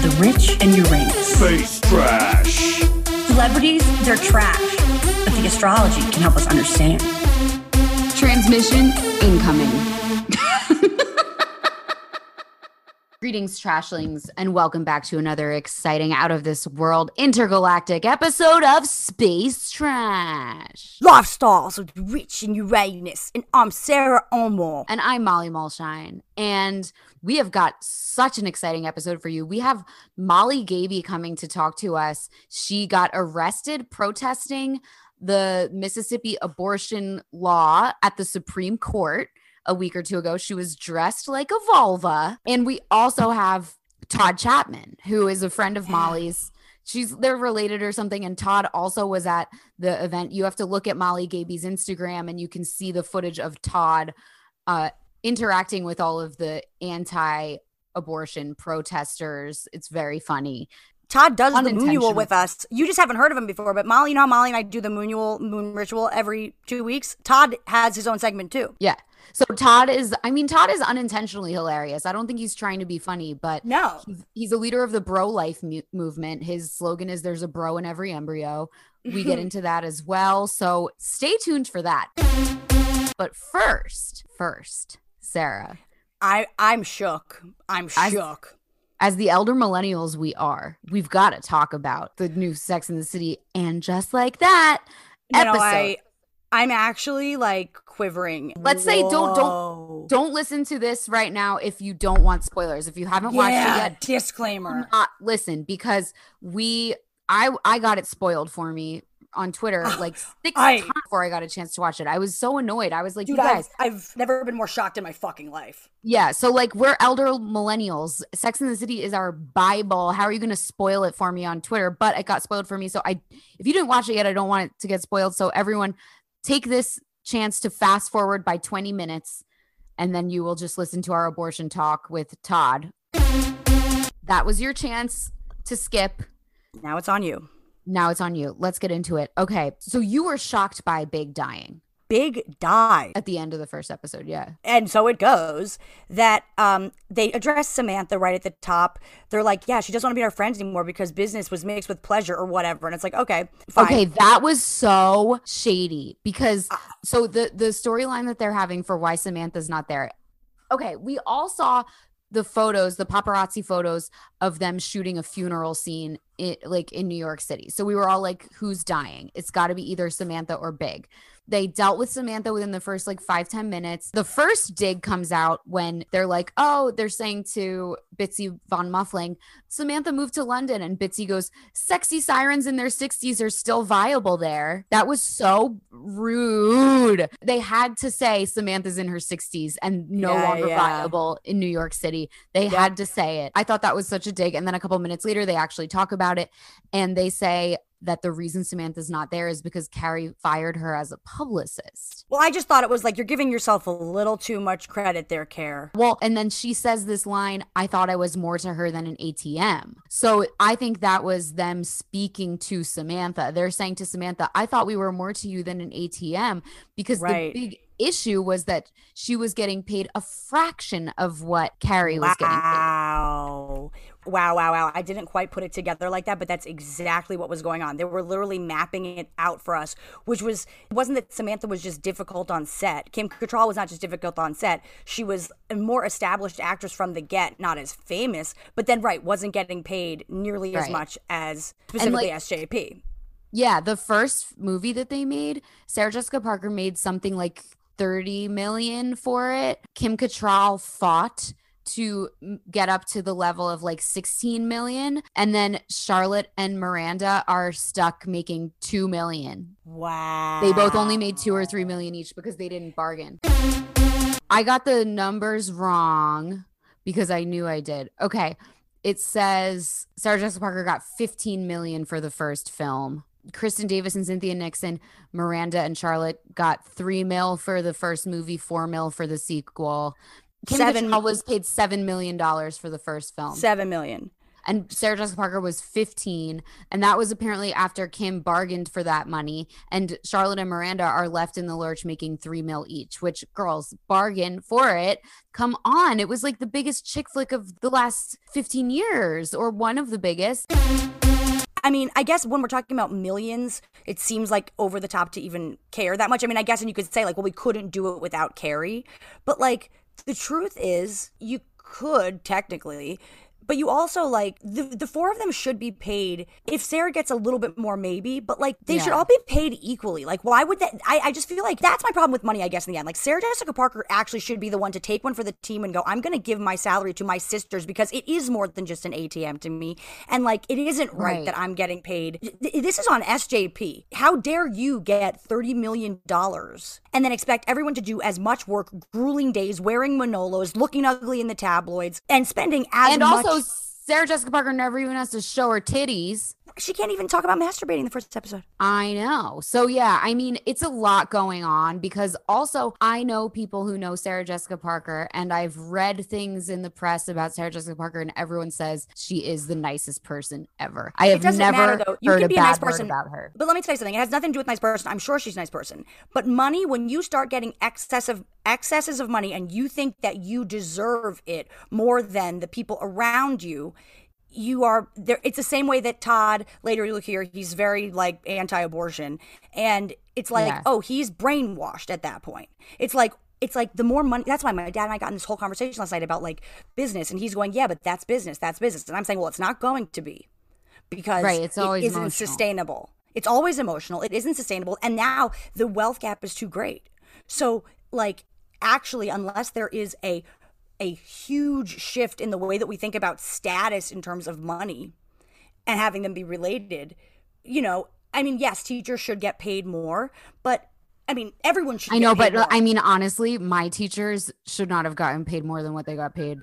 The rich and Uranus. Space trash. Celebrities, they're trash. But the astrology can help us understand. Transmission incoming. Greetings, trashlings, and welcome back to another exciting out of this world intergalactic episode of Space Trash. Lifestyles with Rich and Uranus, and I'm Sara Armour. And I'm Molly Mulshine. And we have got such an exciting episode for you. We have Molly Gaebe coming to talk to us. She got arrested protesting the Mississippi abortion law at the Supreme Court a week or two ago. She was dressed like a vulva. And we also have Tawd Chapman, who is a friend of Molly's. She's they're related or something. And Tawd also was at the event. You have to look at Molly Gaebe's Instagram and you can see the footage of Tawd uh, interacting with all of the anti abortion protesters. It's very funny. Tawd does the moonual with us. You just haven't heard of him before, but Molly, you know how Molly and I do the moonual moon ritual every two weeks? Tawd has his own segment too. Yeah. So Tawd is, I mean, Tawd is unintentionally hilarious. I don't think he's trying to be funny, but No. he's, he's a leader of the bro life mu- movement. His slogan is "There's a bro in every embryo." We get into that as well. So stay tuned for that. But first, first, Sarah, I I'm shook. I'm I- shook. as the elder millennials we are, we've got to talk about the new Sex in the City, and just like that You know, episode. I I'm actually like quivering. Let's say don't- don't- don't listen to this right now if you don't want spoilers. If you haven't watched it yet, disclaimer. not listen because we I I got it spoiled for me on Twitter like six I- times before I got a chance to watch it. I was so annoyed. I was like, Dude, you guys, I've, I've never been more shocked in my fucking life. yeah. So like we're elder millennials. Sex in the City is our Bible. How are you gonna spoil it for me on Twitter? But it got spoiled for me. So I if you didn't watch it yet, I don't want it to get spoiled. So everyone take this chance to fast forward by 20 minutes and then you will just listen to our abortion talk with Tawd. That was your chance to skip. Now it's on you. Now it's on you. Let's get into it. Okay. So you were shocked by Big dying Big die. at the end of the first episode. Yeah. and so it goes that um, they address Samantha right at the top. They're like, yeah, she doesn't want to be our friends anymore because business was mixed with pleasure or whatever. And it's like, okay, fine. Okay. That was so shady because so the, the storyline that they're having for why Samantha's not there. Okay. We all saw the photos, the paparazzi photos of them shooting a funeral scene in, like in New York City. So we were all like, who's dying? It's got to be either Samantha or Big. They dealt with Samantha within the first like five ten minutes. The first dig comes out when they're like, oh, they're saying to Bitsy Von Muffling, Samantha moved to London. And Bitsy goes, sexy sirens in their 60s are still viable there. That was so rude. They had to say Samantha's in her 60s and no Yeah, longer yeah. viable in New York City. They had to say it. I thought that was such a dig. And then a couple minutes later, they actually talk about it and they say that the reason Samantha's not there is because Carrie fired her as a publicist. Well, I just thought it was like you're giving yourself a little too much credit there, Care. Well, and then she says this line, I thought I was more to her than an ATM. So I think that was them speaking to Samantha. They're saying to Samantha, I thought we were more to you than an ATM because Right. the big issue was that she was getting paid a fraction of what Carrie was getting paid. Wow. Wow, wow, wow. I didn't quite put it together like that, but that's exactly what was going on. They were literally mapping it out for us, which was, it wasn't that Samantha was just difficult on set. Kim Cattrall was not just difficult on set. She was a more established actress from the get, not as famous, but then, right, wasn't getting paid nearly as much as specifically like- SJP. Yeah, the first movie that they made, Sarah Jessica Parker made something like 30 million for it. Kim Cattrall fought to get up to the level of like 16 million and then Charlotte and Miranda are stuck making 2 million. Wow. They both only made 2 or 3 million each because they didn't bargain. I got the numbers wrong because I knew I did. Okay. It says Sarah Jessica Parker got 15 million for the first film. Kristin Davis and Cynthia Nixon, Miranda and Charlotte got three mil for the first movie, four mil for the sequel. Kim Seven- Cattrall was paid seven million dollars for the first film, Seven million. and Sarah Jessica Parker was fifteen, and that was apparently after Kim bargained for that money, and Charlotte and Miranda are left in the lurch, making three mil each. Which girls bargain for it? Come on, it was like the biggest chick flick of the last fifteen years, or one of the biggest. I mean, I guess when we're talking about millions, it seems like over the top to even care that much. I mean, I guess, and you could say, like, well, we couldn't do it without Carrie. But, like, the truth is, you could technically. But you also like the the four of them should be paid. If Sarah gets a little bit more, maybe, but like they should all be paid equally. Like, why would that? I, I just feel like that's my problem with money. I guess in the end, like Sarah Jessica Parker actually should be the one to take one for the team and go. I'm going to give my salary to my sisters because it is more than just an ATM to me, and like it isn't right, Right. that I'm getting paid. This is on SJP. How dare you get thirty million dollars and then expect everyone to do as much work, grueling days, wearing Manolos, looking ugly in the tabloids, and spending as and much. also, Sarah Jessica Parker never even has to show her titties. she can't even talk about masturbating the first episode. I know. So yeah, I mean, it's a lot going on because also I know people who know Sarah Jessica Parker and I've read things in the press about Sarah Jessica Parker and everyone says she is the nicest person ever. I It have doesn't never matter though. You heard can a be bad a nice word person about her. But let me tell you something. It has nothing to do with nice person. I'm sure she's a nice person. But money, when you start getting excessive excesses of money and you think that you deserve it more than the people around you, you are there. It's the same way that Tawd later you'll hear he's very like anti-abortion, and it's like Yeah. oh he's brainwashed at that point. It's like it's like the more money. That's why my dad and I got in this whole conversation last night about like business, and he's going yeah, but that's business, that's business, and I'm saying well it's not going to be because Right, it's always it isn't emotional. sustainable. It's always emotional. It isn't sustainable, and now the wealth gap is too great. So like actually, unless there is a a huge shift in the way that we think about status in terms of money and having them be related, you know, I mean, yes, teachers should get paid more, but I mean, everyone should. I know, but more. I mean honestly, my teachers should not have gotten paid more than what they got paid.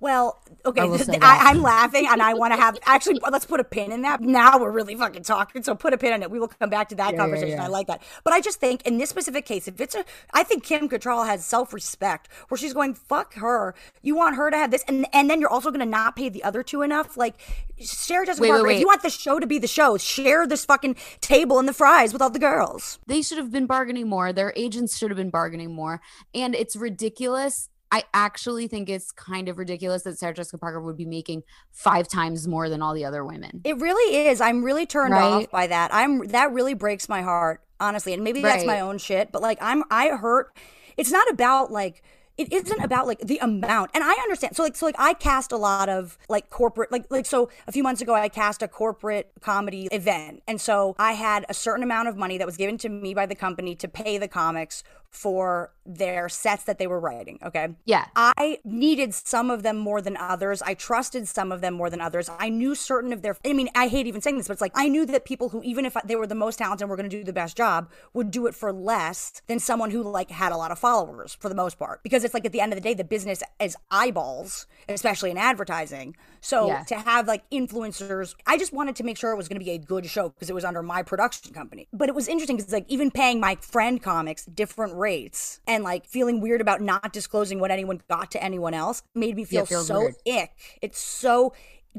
Well, okay, I will th- say th- that. I, I'm laughing, and I want to have actually. Let's put a pin in that. Now we're really fucking talking. So put a pin in it. We will come back to that Yeah, yeah, conversation. yeah. I like that. But I just think in this specific case, if it's a, I think Kim Cattrall has self respect where she's going, fuck her. You want her to have this, and and then you're also going to not pay the other two enough. Like Sarah Jessica Wait, wait, Parker, if you want the show to be the show, share this fucking table and the fries with all the girls. They should have been bargaining more. Their agents should have been bargaining more. And it's ridiculous. I actually think it's kind of ridiculous that Sarah Jessica Parker would be making five times more than all the other women. It really is. I'm really turned Right? off by that. I'm that really breaks my heart, honestly. And maybe that's my own shit, but like I'm I hurt. It's not about like it isn't about like the amount. And I understand. So like so like I cast a lot of like corporate like like so a few months ago I cast a corporate comedy event. And so I had a certain amount of money that was given to me by the company to pay the comics for their sets that they were writing, okay? Yeah. I needed some of them more than others. I trusted some of them more than others. I knew certain of their, I mean, I hate even saying this, but it's like I knew that people who, even if they were the most talented and were going to do the best job, would do it for less than someone who like had a lot of followers for the most part. Because it's like at the end of the day, the business is eyeballs, especially in advertising. So Yeah. to have like influencers, I just wanted to make sure it was going to be a good show because it was under my production company. But it was interesting because like even paying my friend comics different rates and like feeling weird about not disclosing what anyone got to anyone else made me feel feels so weird. ick. It's so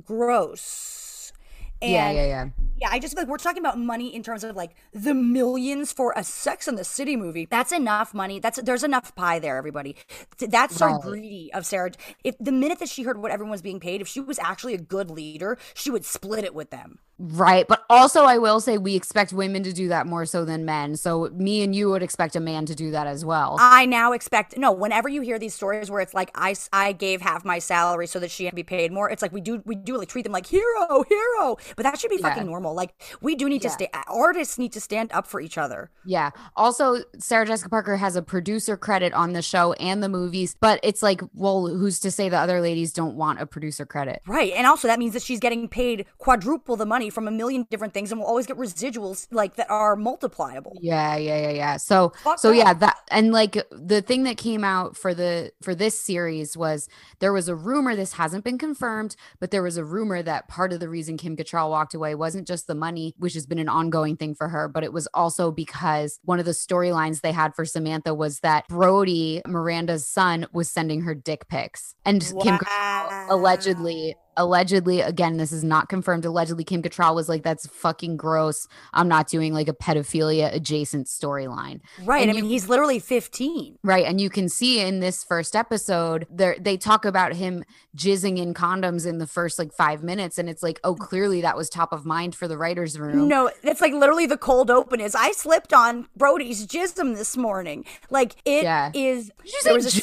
gross. And yeah, yeah, yeah. yeah, I just feel like we're talking about money in terms of like the millions for a Sex in the City movie. That's enough money. That's there's enough pie there, everybody. That's so Right. greedy of Sarah. If the minute that she heard what everyone was being paid, if she was actually a good leader, she would split it with them. Right. But also, I will say we expect women to do that more so than men. So, me and you would expect a man to do that as well. I now expect no. Whenever you hear these stories where it's like I, I gave half my salary so that she had to be paid more, it's like we do we do like treat them like hero hero, but that should be Yeah. fucking normal. Like we do need to stay. Artists need to stand up for each other. Yeah. Also, Sarah Jessica Parker has a producer credit on the show and the movies, but it's like, well, who's to say the other ladies don't want a producer credit? Right. And also that means that she's getting paid quadruple the money money from a million different things and we'll always get residuals like that are multipliable. Yeah, yeah, yeah, yeah. So Fuck so yeah, that. and like the thing that came out for the for this series was there was a rumor this hasn't been confirmed, but there was a rumor that part of the reason Kim Cattrall walked away wasn't just the money, which has been an ongoing thing for her, but it was also because one of the storylines they had for Samantha was that Brady, Miranda's son, was sending her dick pics. And Kim Cattrall allegedly allegedly again this is not confirmed allegedly kim Cattrall was like that's fucking gross i'm not doing like a pedophilia adjacent storyline Right. And I mean, he's literally 15. right and you can see in this first episode there they talk about him jizzing in condoms in the first like five minutes and it's like oh clearly that was top of mind for the writers room No, it's like literally the cold open is I slipped on Brady's jism this morning. Like it is. Yeah. Did you say was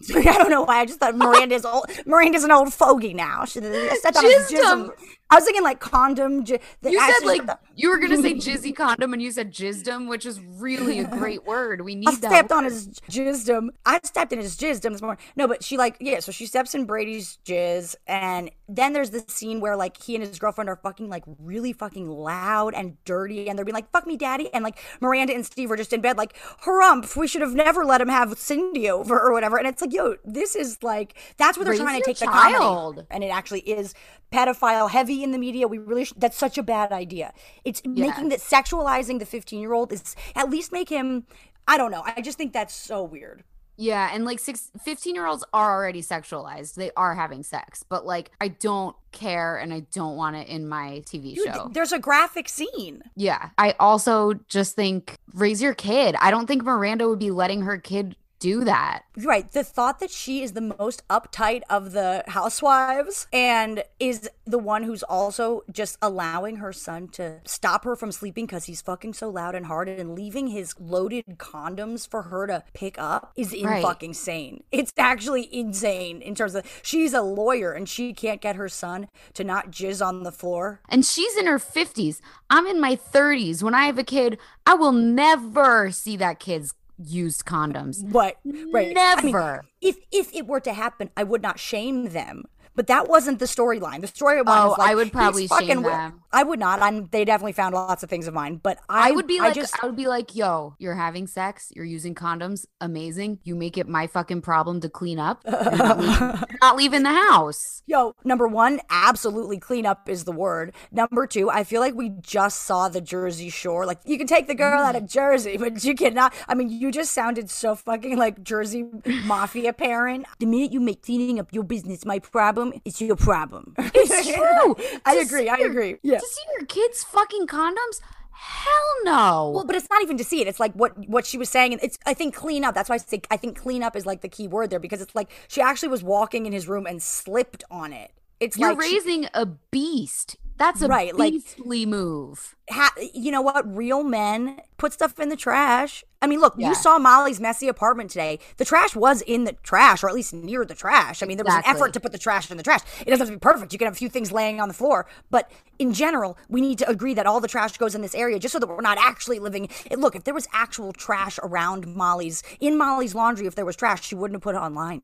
a scene- jizzed him I don't know why. I just thought Miranda's old. Miranda's an old fogey now. She I stepped on his Jizzed jism. him. I was thinking like condom. J- the- you said like on- you were gonna say jizzy condom and you said jizdom which is really a great word we need I that stepped on his jizdom. I stepped in his jizdom this morning. No, but she like yeah. So she steps in Brady's jizz, and then there's this scene where like he and his girlfriend are fucking like really fucking loud and dirty, and they're being like "fuck me, daddy," and like Miranda and Steve are just in bed like harumph. We should have never let him have Cindy over or whatever. And it's like yo, this is like that's where they're Raise trying to take the comedy, child. and it actually is pedophile heavy in the media. We really sh- that's such a bad idea. It's making that sexualizing the 15 year old is at least make him. I don't know. I just think that's so weird. Yeah, and like six, 15 year olds are already sexualized. They are having sex, but like I don't care and I don't want it in my TV Dude, show. there's a graphic scene. Yeah. I also just think raise your kid. I don't think Miranda would be letting her kid do that. Right. The thought that she is the most uptight of the housewives and is the one who's also just allowing her son to stop her from sleeping because he's fucking so loud and hard and leaving his loaded condoms for her to pick up is in Right. fucking insane. It's actually insane in terms of she's a lawyer and she can't get her son to not jizz on the floor. And she's in her 50s. I'm in my 30s. When I have a kid, I will never see that kid's used condoms. But right. I mean, Never. if if it were to happen, I would not shame them. But that wasn't the storyline. The storyline Oh, was like I would probably fucking them. I would not. I'm. They definitely found lots of things of mine. But I, I, would be like, I, would be like, yo, you're having sex, you're using condoms, amazing. You make it my fucking problem to clean up. You're not leaving, not leaving the house. Yo, number one, absolutely clean up is the word. Number two, I feel like we just saw the Jersey Shore. Like you can take the girl out of mm. Jersey, but you cannot. I mean, you just sounded so fucking like Jersey mafia parent. The minute you make cleaning up your business my problem, it's your problem. It's true. I To agree. I your- agree. Yeah. To see your kids fucking condoms? Hell no. Well, but it's not even to see it. It's like what what she was saying, and it's I think clean up. That's why I say I think clean up is like the key word there because it's like she actually was walking in his room and slipped on it. It's you're like she- raising a beast. That's a Right, like- beastly move. ha- you know what? Real men put stuff in the trash. I mean, look, Yeah. you saw Molly's messy apartment today. The trash was in the trash, or at least near the trash. I mean, there was an effort to put the trash in the trash. It doesn't have to be perfect. You can have a few things laying on the floor, but in general, we need to agree that all the trash goes in this area, just so that we're not actually living. It, look, if there was actual trash around Molly's in Molly's laundry, if there was trash, she wouldn't have put it online.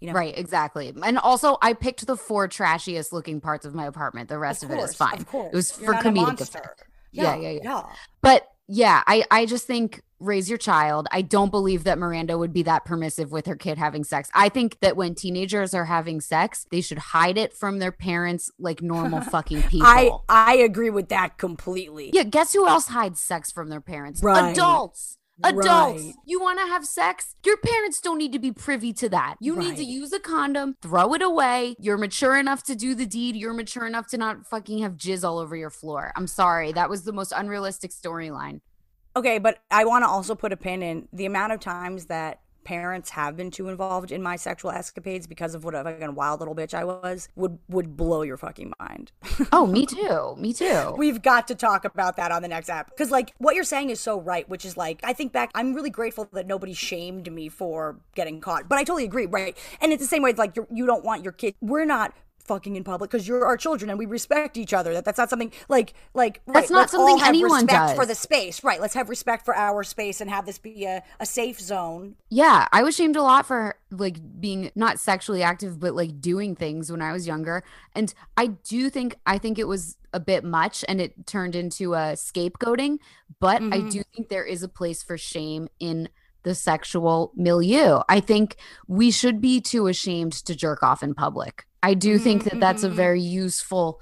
You know? Right, exactly. And also, I picked the four trashiest looking parts of my apartment. The rest of, it is fine. Of course, It was You're for comedic effect. Yeah, yeah, yeah. yeah. But yeah, I, I just think raise your child. I don't believe that Miranda would be that permissive with her kid having sex. I think that when teenagers are having sex, they should hide it from their parents like normal fucking people. I I agree with that completely. yeah, guess who else hides sex from their parents? Right. Adults. Adults, Right. you want to have sex? Your parents don't need to be privy to that. You need to use a condom, throw it away. You're mature enough to do the deed. You're mature enough to not fucking have jizz all over your floor. I'm sorry. That was the most unrealistic storyline. Okay, but I want to also put a pin in the amount of times that parents have been too involved in my sexual escapades because of what a fucking wild little bitch I was would would blow your fucking mind. Oh, me too. Me too. We've got to talk about that on the next app because like what you're saying is so right, which is like I think back I'm really grateful that nobody shamed me for getting caught. But I totally agree, right? And it's the same way it's like you're, you don't want your kid we're not fucking in public because you're our children and we respect each other. That that's not something like like That's right, not let's all something have anyone respect does. for the space. Right. Let's have respect for our space and have this be a, a safe zone. Yeah, I was shamed a lot for like being not sexually active, but like doing things when I was younger. And I do think I think it was a bit much and it turned into a scapegoating. But I mm-hmm. do think there is a place for shame in the sexual milieu. I think we should be too ashamed to jerk off in public. I do think that that's a mm-hmm, very mm-hmm. useful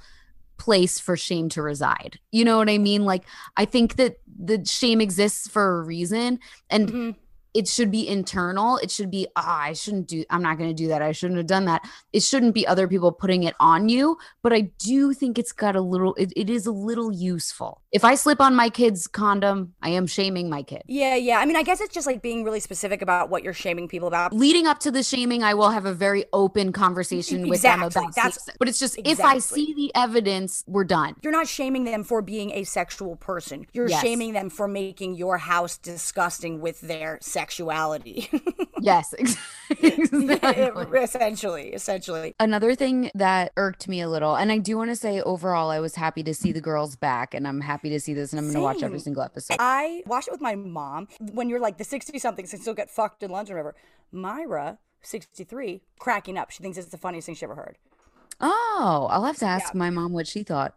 place for shame to reside. You know what I mean? Like I think that the shame exists for a reason and mm-hmm. it should be internal. It should be, ah, I shouldn't do, I'm not going to do that. I shouldn't have done that. It shouldn't be other people putting it on you. But I do think it's got a little, it, it is a little useful. If I slip on my kid's condom, I am shaming my kid. Yeah, yeah. I mean, I guess it's just like being really specific about what you're shaming people about. Leading up to the shaming, I will have a very open conversation with them about That's- sex. But it's just, if I see the evidence, we're done. You're not shaming them for being a sexual person. You're Yes. shaming them for making your house disgusting with their sexuality. Yes, exactly. essentially, essentially. Another thing that irked me a little, and I do want to say overall, I was happy to see the girls back, and I'm happy to see this, and I'm going to watch every single episode. I watched it with my mom. When you're like the 60 somethings and still get fucked in London or whatever, Myra, 63, cracking up. She thinks it's the funniest thing she ever heard. Oh, I'll have to ask my mom what she thought.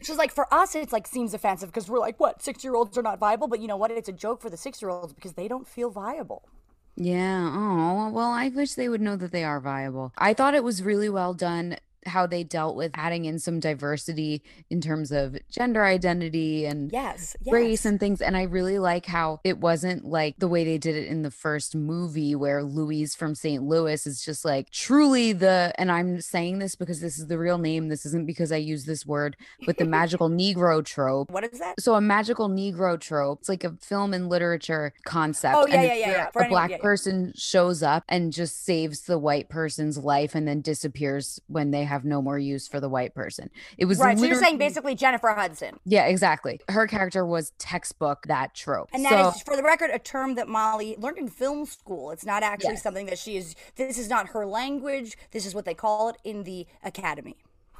She's like, for us, it's like seems offensive because we're like, what, six year olds are not viable? But you know what? It's a joke for the six year olds because they don't feel viable. Yeah. Oh, well, I wish they would know that they are viable. I thought it was really well done how they dealt with adding in some diversity in terms of gender identity and Yes, race and things. And I really like how it wasn't like the way they did it in the first movie where Louise from St. Louis is just like truly the, and I'm saying this because this is the real name. This isn't because I use this word, but the magical Negro trope. What is that? So a magical Negro trope, it's like a film and literature concept. Oh, yeah, and yeah, yeah, yeah. A black yeah. person shows up and just saves the white person's life and then disappears when they have no more use for the white person. It was Right. So you're saying basically Jennifer Hudson. yeah, exactly. Her character was textbook that trope. And that is, so, for the record, a term that Molly learned in film school. It's not actually Yes. something that she is, this is not her language. This is what they call it in the academy.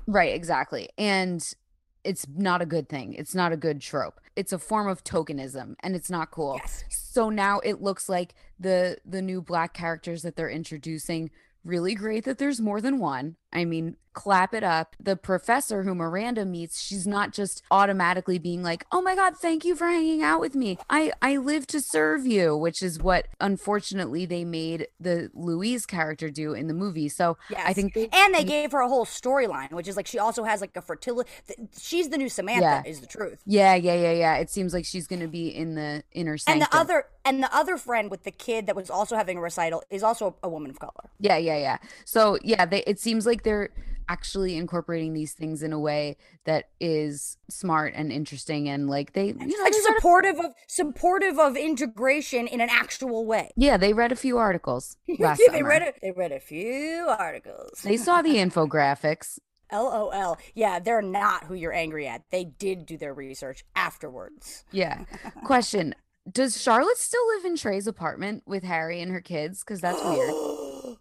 right, exactly. And it's not a good thing. It's not a good trope. It's a form of tokenism and it's not cool. Yes. So now it looks like the the new black characters that they're introducing really great that there's more than one. I mean, clap it up. The professor who Miranda meets, she's not just automatically being like, "Oh my god, thank you for hanging out with me. I I live to serve you," which is what unfortunately they made the Louise character do in the movie. So Yes. I think they and they gave her a whole storyline, which is like she also has like a fertility. She's the new Samantha, Yeah. is the truth. Yeah, yeah, yeah, yeah. It seems like she's going to be in the inner sanctum. And the other and the other friend with the kid that was also having a recital is also a woman of color. Yeah, yeah, yeah. So yeah, they it seems like they're actually incorporating these things in a way that is smart and interesting and like they you know like they read a- supportive of supportive of integration in an actual way. yeah they read a few articles last they summer. read a, they read a few articles. they saw the infographics LOL. Yeah, they're not who you're angry at. They did do their research afterwards. yeah question does charlotte still live in trey's apartment with harry and her kids because that's weird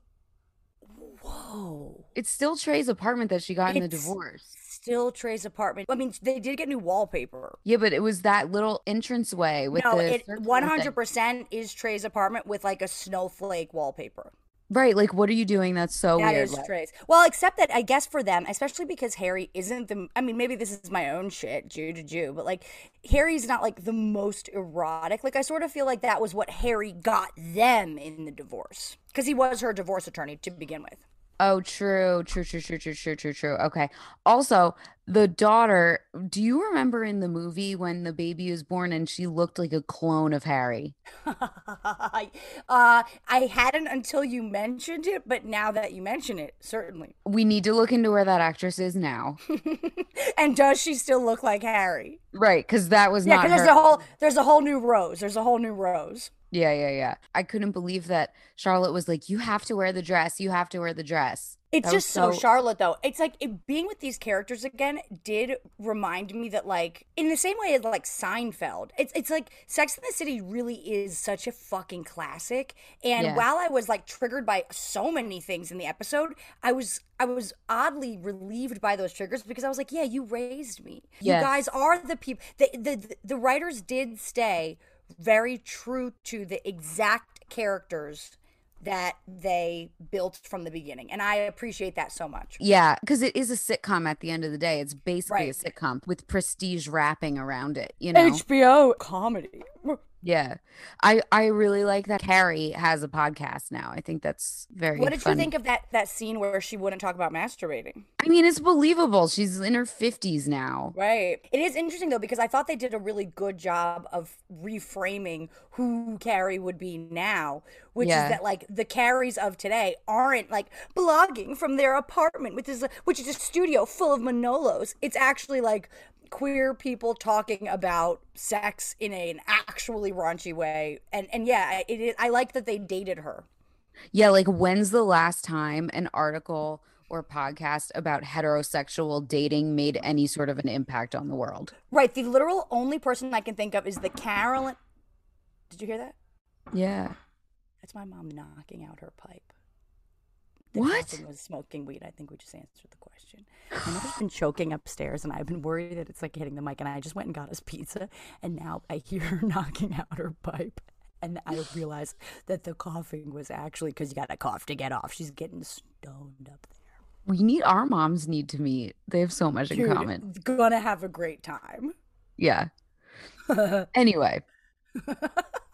Whoa. It's still trey's apartment that she got in the divorce Still Trey's apartment. I mean, they did get new wallpaper. yeah but it was that little entranceway with no, the it 100% is Trey's apartment with like a snowflake wallpaper. right like what are you doing that's so That weird is Trey's. Well, except that I guess for them, especially because Harry isn't the. I mean, maybe this is my own shit, Jew to Jew, but like Harry's not like the most erotic. Like I sort of feel like that was what Harry got them in the divorce because he was her divorce attorney to begin with. Oh, true, true, true, true, true, true, true, true. Okay. Also, the daughter, do you remember in the movie when the baby was born and she looked like a clone of Harry? uh, I hadn't until you mentioned it, but now that you mention it, certainly. We need to look into where that actress is now. And does she still look like Harry? Right, because that was Yeah, not because her. there's a whole there's a whole new Rose. There's a whole new Rose. Yeah, yeah, yeah. I couldn't believe that Charlotte was like, "You have to wear the dress. You have to wear the dress." It's That just so, Charlotte though. It's like it, being with these characters again did remind me that like in the same way as like Seinfeld. It's it's like Sex in the City really is such a fucking classic. And Yeah. while I was like triggered by so many things in the episode, I was I was oddly relieved by those triggers because I was like, yeah, you raised me. You guys are the people. The, the the writers did stay very true to the exact characters that they built from the beginning and i appreciate that so much Yeah, because it is a sitcom at the end of the day. It's basically Right. a sitcom with prestige wrapping around it. You know, hbo comedy yeah. I I really like that Harry has a podcast now. I think that's very. what did fun. you think of that that scene where she wouldn't talk about masturbating I mean, it's believable. She's in her fifties now. right it is interesting though because i thought they did a really good job of reframing who carrie would be now which Yeah. is that like the carries of today aren't like blogging from their apartment which is a, which is a studio full of manolos it's actually like queer people talking about sex in a, an actually raunchy way and and yeah it is i like that they dated her Yeah, like when's the last time an article or podcast about heterosexual dating made any sort of an impact on the world? right the literal only person i can think of is the carolyn did you hear that Yeah. that's my mom knocking out her pipe What? was smoking weed. I think we just answered the question. My mother's been choking upstairs, and I've been worried that it's like hitting the mic. And I just went and got us pizza, and now I hear her knocking out her pipe. And I realized that the coughing was actually because you got to cough to get off. She's getting stoned up there. We need our moms need to meet. They have so much in Dude, common. Gonna have a great time. Yeah. anyway.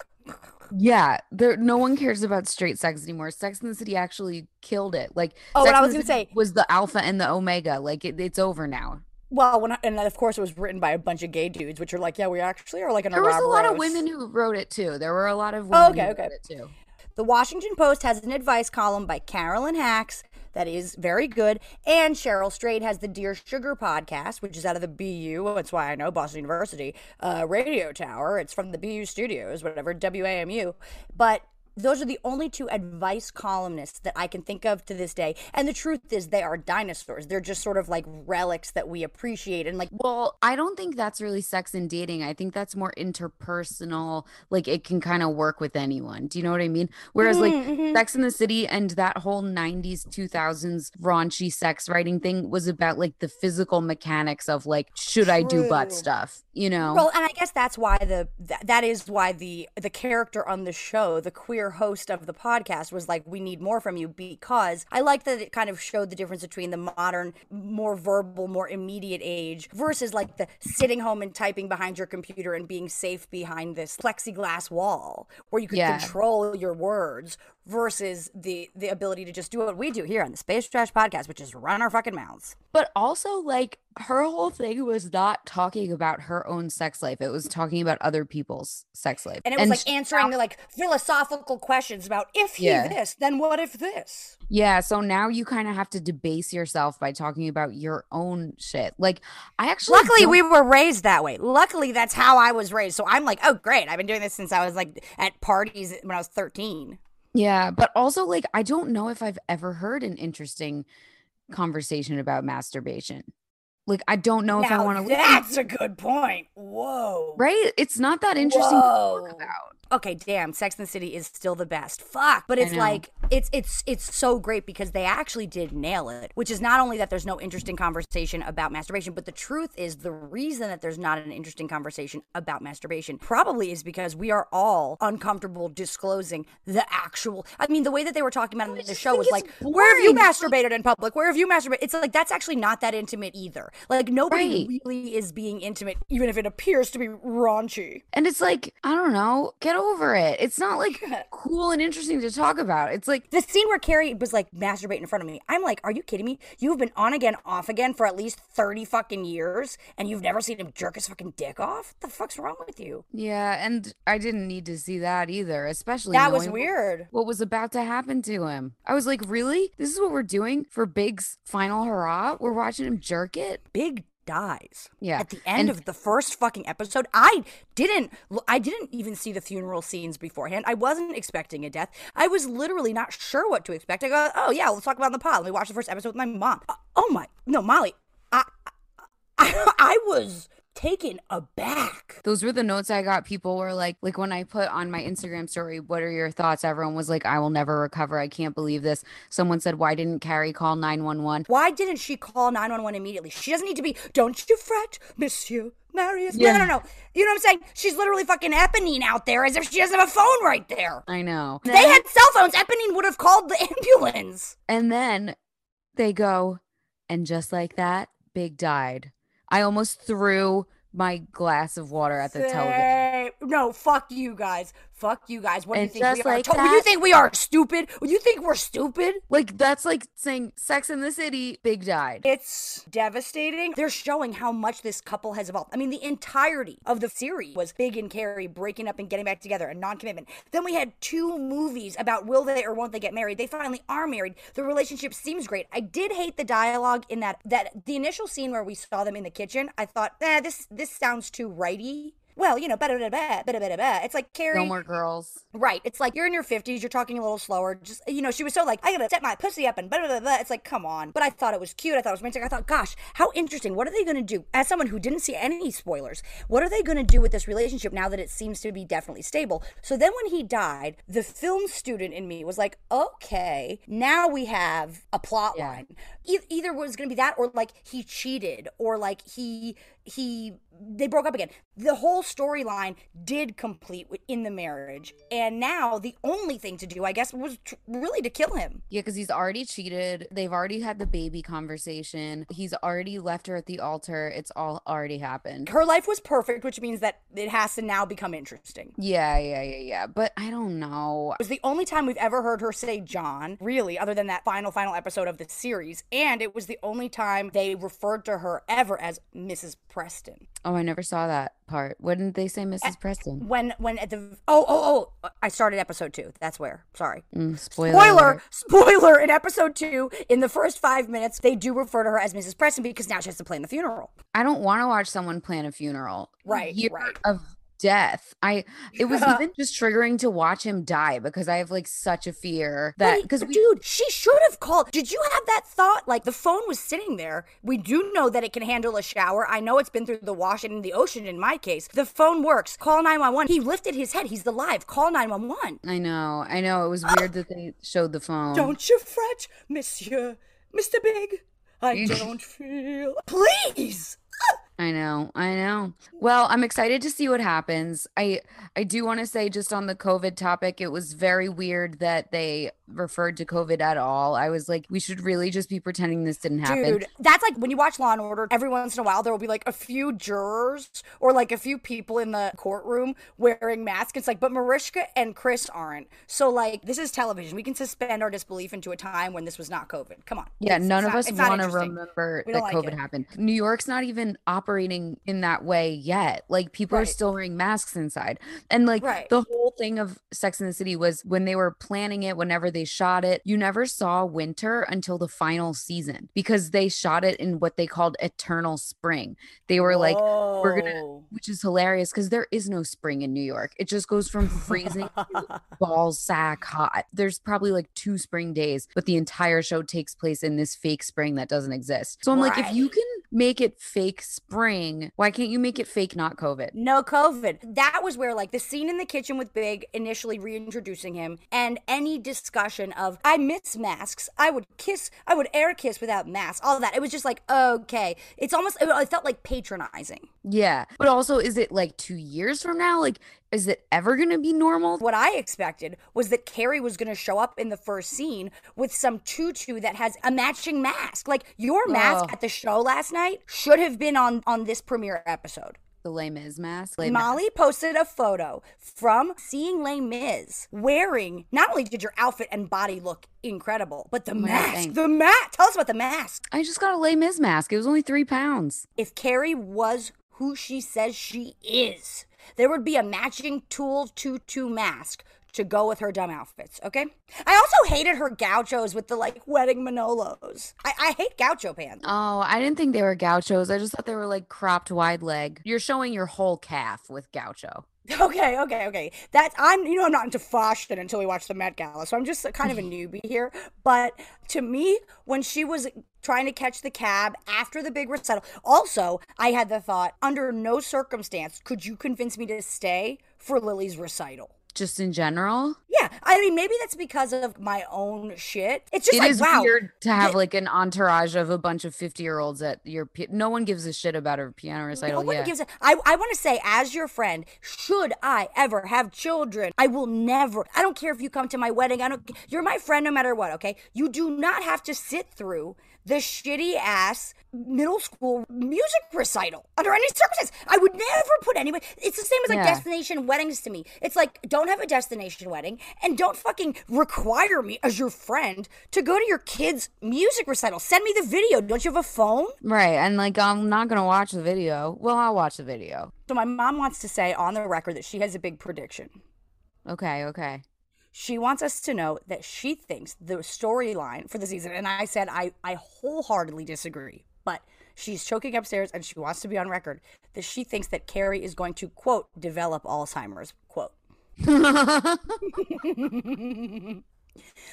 Yeah, there no one cares about straight sex anymore. Sex in the City actually killed it. Like Oh, Sex what I was the gonna say- was the alpha and the omega. Like it, it's over now. Well, when I, and of course it was written by a bunch of gay dudes, which are like, yeah, we actually are like an There was a lot of women who wrote it too. There were a lot of women Oh, okay, who okay. wrote it too. The Washington Post has an advice column by Carolyn Hax that is very good. And Cheryl Strayed has the Dear Sugar podcast, which is out of the BU. That's why I know Boston University uh, radio tower. It's from the BU studios, whatever, WAMU. But those are the only two advice columnists that I can think of to this day. And the truth is, they are dinosaurs. They're just sort of like relics that we appreciate. And like, Well, I don't think that's really sex and dating. I think that's more interpersonal. Like it can kind of work with anyone. Do you know what I mean? Whereas like Mm-hmm, Sex in the City and that whole 90s, 2000s raunchy sex writing thing was about like the physical mechanics of like, should I do butt stuff? You know? Well, and I guess that's why the that, that is why the the character on the show, the queer host of the podcast, was like, "We need more from you," because I like that it kind of showed the difference between the modern, more verbal, more immediate age versus like the sitting home and typing behind your computer and being safe behind this plexiglass wall where you could Yeah. control your words versus the the ability to just do what we do here on the Space Trash Podcast, which is run our fucking mouths. But also, like, her whole thing was not talking about her own sex life. It was talking about other people's sex life. And it was like she- answering the like philosophical questions about if he Yeah. this, then what if this? Yeah, so now you kind of have to debase yourself by talking about your own shit. Like, I actually Luckily, don't- we were raised that way. Luckily, that's how I was raised. So I'm like, oh, great. I've been doing this since I was like at parties when I was 13. Yeah, but also like I don't know if I've ever heard an interesting conversation about masturbation. Like I don't know if I want to that's a good point. Whoa. Right? It's not that interesting to talk about. Okay, damn, Sex and the City is still the best. Fuck. But it's like it's it's it's so great because they actually did nail it. Which is not only that there's no interesting conversation about masturbation, but the truth is the reason that there's not an interesting conversation about masturbation probably is because we are all uncomfortable disclosing the actual I mean, the way that they were talking about it in the show was like, where have you masturbated in public? Where have you masturbated? It's like that's actually not that intimate either. Like nobody Right. really is being intimate, even if it appears to be raunchy. And it's like, I don't know, get over it. It's not like cool and interesting to talk about. It's like The scene where Carrie was like masturbating in front of me, I'm like, are you kidding me? You've been on again, off again for at least 30 fucking years, and you've never seen him jerk his fucking dick off? What the fuck's wrong with you? yeah, and I didn't need to see that either, especially That was weird. What was about to happen to him. I was like, really? This is what we're doing for Big's final hurrah? We're watching him jerk it? Big dies. Yeah. At the end And- of the first fucking episode, I didn't I didn't even see the funeral scenes beforehand. I wasn't expecting a death. I was literally not sure what to expect. I go, "Oh yeah, let's talk about the pod." Let me watch the first episode with my mom. Uh, Oh my. No, Molly. I I, I was taken aback. Those were the notes I got. People were like, like when I put on my Instagram story, what are your thoughts? Everyone was like, I will never recover. I can't believe this. Someone said, why didn't Carrie call 911? Why didn't she call 911 immediately? She doesn't need to be, don't you fret, Monsieur Marius. Yeah. No, no, no. You know what I'm saying? She's literally fucking Eponine out there as if she doesn't have a phone right there. I know. If they had cell phones, Eponine would have called the ambulance. And then they go, and just like that, Big died. I almost threw my glass of water at the television. No, fuck you guys. Fuck you guys. What do you And think we just are? like To- you think we are stupid? You think we're stupid? Like, that's like saying Sex in the City, Big died. It's devastating. They're showing how much this couple has evolved. I mean, the entirety of the series was Big and Carrie breaking up and getting back together and non commitment. Then we had two movies about will they or won't they get married. They finally are married. The relationship seems great. I did hate the dialogue in that that the initial scene where we saw them in the kitchen. I thought, eh, this this sounds too righty. Well, you know, better, better, better, better, better. It's like Carrie. No more girls. Right. It's like you're in your 50s, you're talking a little slower. Just, you know, she was so like, I gotta set my pussy up and blah, blah, blah, blah. It's like, come on. But I thought it was cute. I thought it was romantic. I thought, gosh, how interesting. What are they gonna do? As someone who didn't see any spoilers, what are they gonna do with this relationship now that it seems to be definitely stable? So then when he died, the film student in me was like, okay, now we have a plot Yeah. line. E- either was gonna be that or like he cheated or like he he they broke up again. The whole storyline did complete in the marriage, and now the only thing to do, I guess, was tr- really to kill him. Yeah, because he's already cheated. They've already had the baby conversation. He's already left her at the altar. It's all already happened. Her life was perfect, which means that it has to now become interesting. Yeah, yeah, yeah, yeah. But I don't know. It was the only time we've ever heard her say John, really, other than that final, final episode of the series. And it was the only time they referred to her ever as Mrs. Preston. Oh, I never saw that part. What didn't they say, Mrs. Preston? When, when at the, oh, oh, oh, I started episode two. That's where. Sorry. Mm, spoiler. Spoiler, spoiler, in episode two, in the first five minutes, they do refer to her as Mrs. Preston because now she has to plan the funeral. I don't want to watch someone plan a funeral. Right, Year right. Of death. I. It was even just triggering to watch him die because I have like such a fear that because dude, she should have called. Did you have that thought? Like the phone was sitting there. We do know that it can handle a shower. I know it's been through the wash and in the ocean. In my case, the phone works. Call nine one one. He lifted his head. He's alive. Call nine one one. I know. I know. It was weird that they showed the phone. Don't you fret, Monsieur, Mister Big. I don't feel. Please. I know, I know. Well, I'm excited to see what happens. I I do want to say just on the COVID topic, it was very weird that they referred to COVID at all. I was like, we should really just be pretending this didn't happen. Dude, that's like when you watch Law and Order, every once in a while there will be like a few jurors or like a few people in the courtroom wearing masks. It's like, but Mariska and Chris aren't. So like this is television. We can suspend our disbelief into a time when this was not COVID. Come on. Yeah, It's- none it's of not- us want to remember that like COVID it. happened. New York's not even operating in that way yet. Like people are still wearing masks inside. And like Right. the whole thing of Sex in the City was when they were planning it, whenever they shot it, you never saw winter until the final season because they shot it in what they called eternal spring. They were like, we're gonna which is hilarious because there is no spring in New York. It just goes from freezing to ball sack hot. There's probably like two spring days, but the entire show takes place in this fake spring that doesn't exist. So I'm like, if you can make it fake spring, why can't you make it fake not COVID? No COVID. That was where, like, the scene in the kitchen with Big initially reintroducing him, and any discussion of, I miss masks. I would kiss, I would air kiss without masks, all of that. It was just like, okay. It's almost, it felt like patronizing. Yeah. But also, is it like two years from now? Like, is it ever going to be normal? What I expected was that Carrie was going to show up in the first scene with some tutu that has a matching mask. Like, your mask at the show last night should have been on, on this premiere episode. The Les Mis mask? Les Molly posted a photo from seeing Les Mis wearing. Not only did your outfit and body look incredible, but the God, mask. thanks. The mask. Tell us about the mask. I just got a Les Mis mask. It was only three pounds. If Carrie was who she says she is, there would be a matching tulle tutu mask to go with her dumb outfits. Okay. I also hated her gauchos with the like wedding Manolos. I, I hate gaucho pants. Oh, I didn't think they were gauchos. I just thought they were like cropped wide leg. You're showing your whole calf with gaucho. Okay, okay, okay. That I'm, you know, I'm not into fashion until we watch the Met Gala, so I'm just kind of a newbie here. But to me, when she was trying to catch the cab after the big recital, also I had the thought: under no circumstance could you convince me to stay for Lily's recital. Just in general, Yeah, I mean, maybe that's because of my own shit. It's just it like is wow. weird to have like an entourage of a bunch of 50 year olds at your. pi- No one gives a shit about her piano recital. No one yeah. gives a, I, I want to say, as your friend, should I ever have children, I will never. I don't care if you come to my wedding. I don't. You're my friend no matter what. Okay, you do not have to sit through the shitty ass middle school music recital under any circumstance. I would never put anyone. It's the same as like Yeah. destination weddings to me. It's like don't have a destination wedding and don't fucking require me as your friend to go to your kid's music recital. Send me the video. Don't you have a phone? Right. And like, I'm not going to watch the video. Well, I'll watch the video. So my mom wants to say on the record that she has a big prediction. Okay. Okay. She wants us to know that she thinks the storyline for the season, and I said I, I wholeheartedly disagree, but she's choking upstairs and she wants to be on record that she thinks that Carrie is going to, quote, develop Alzheimer's, quote.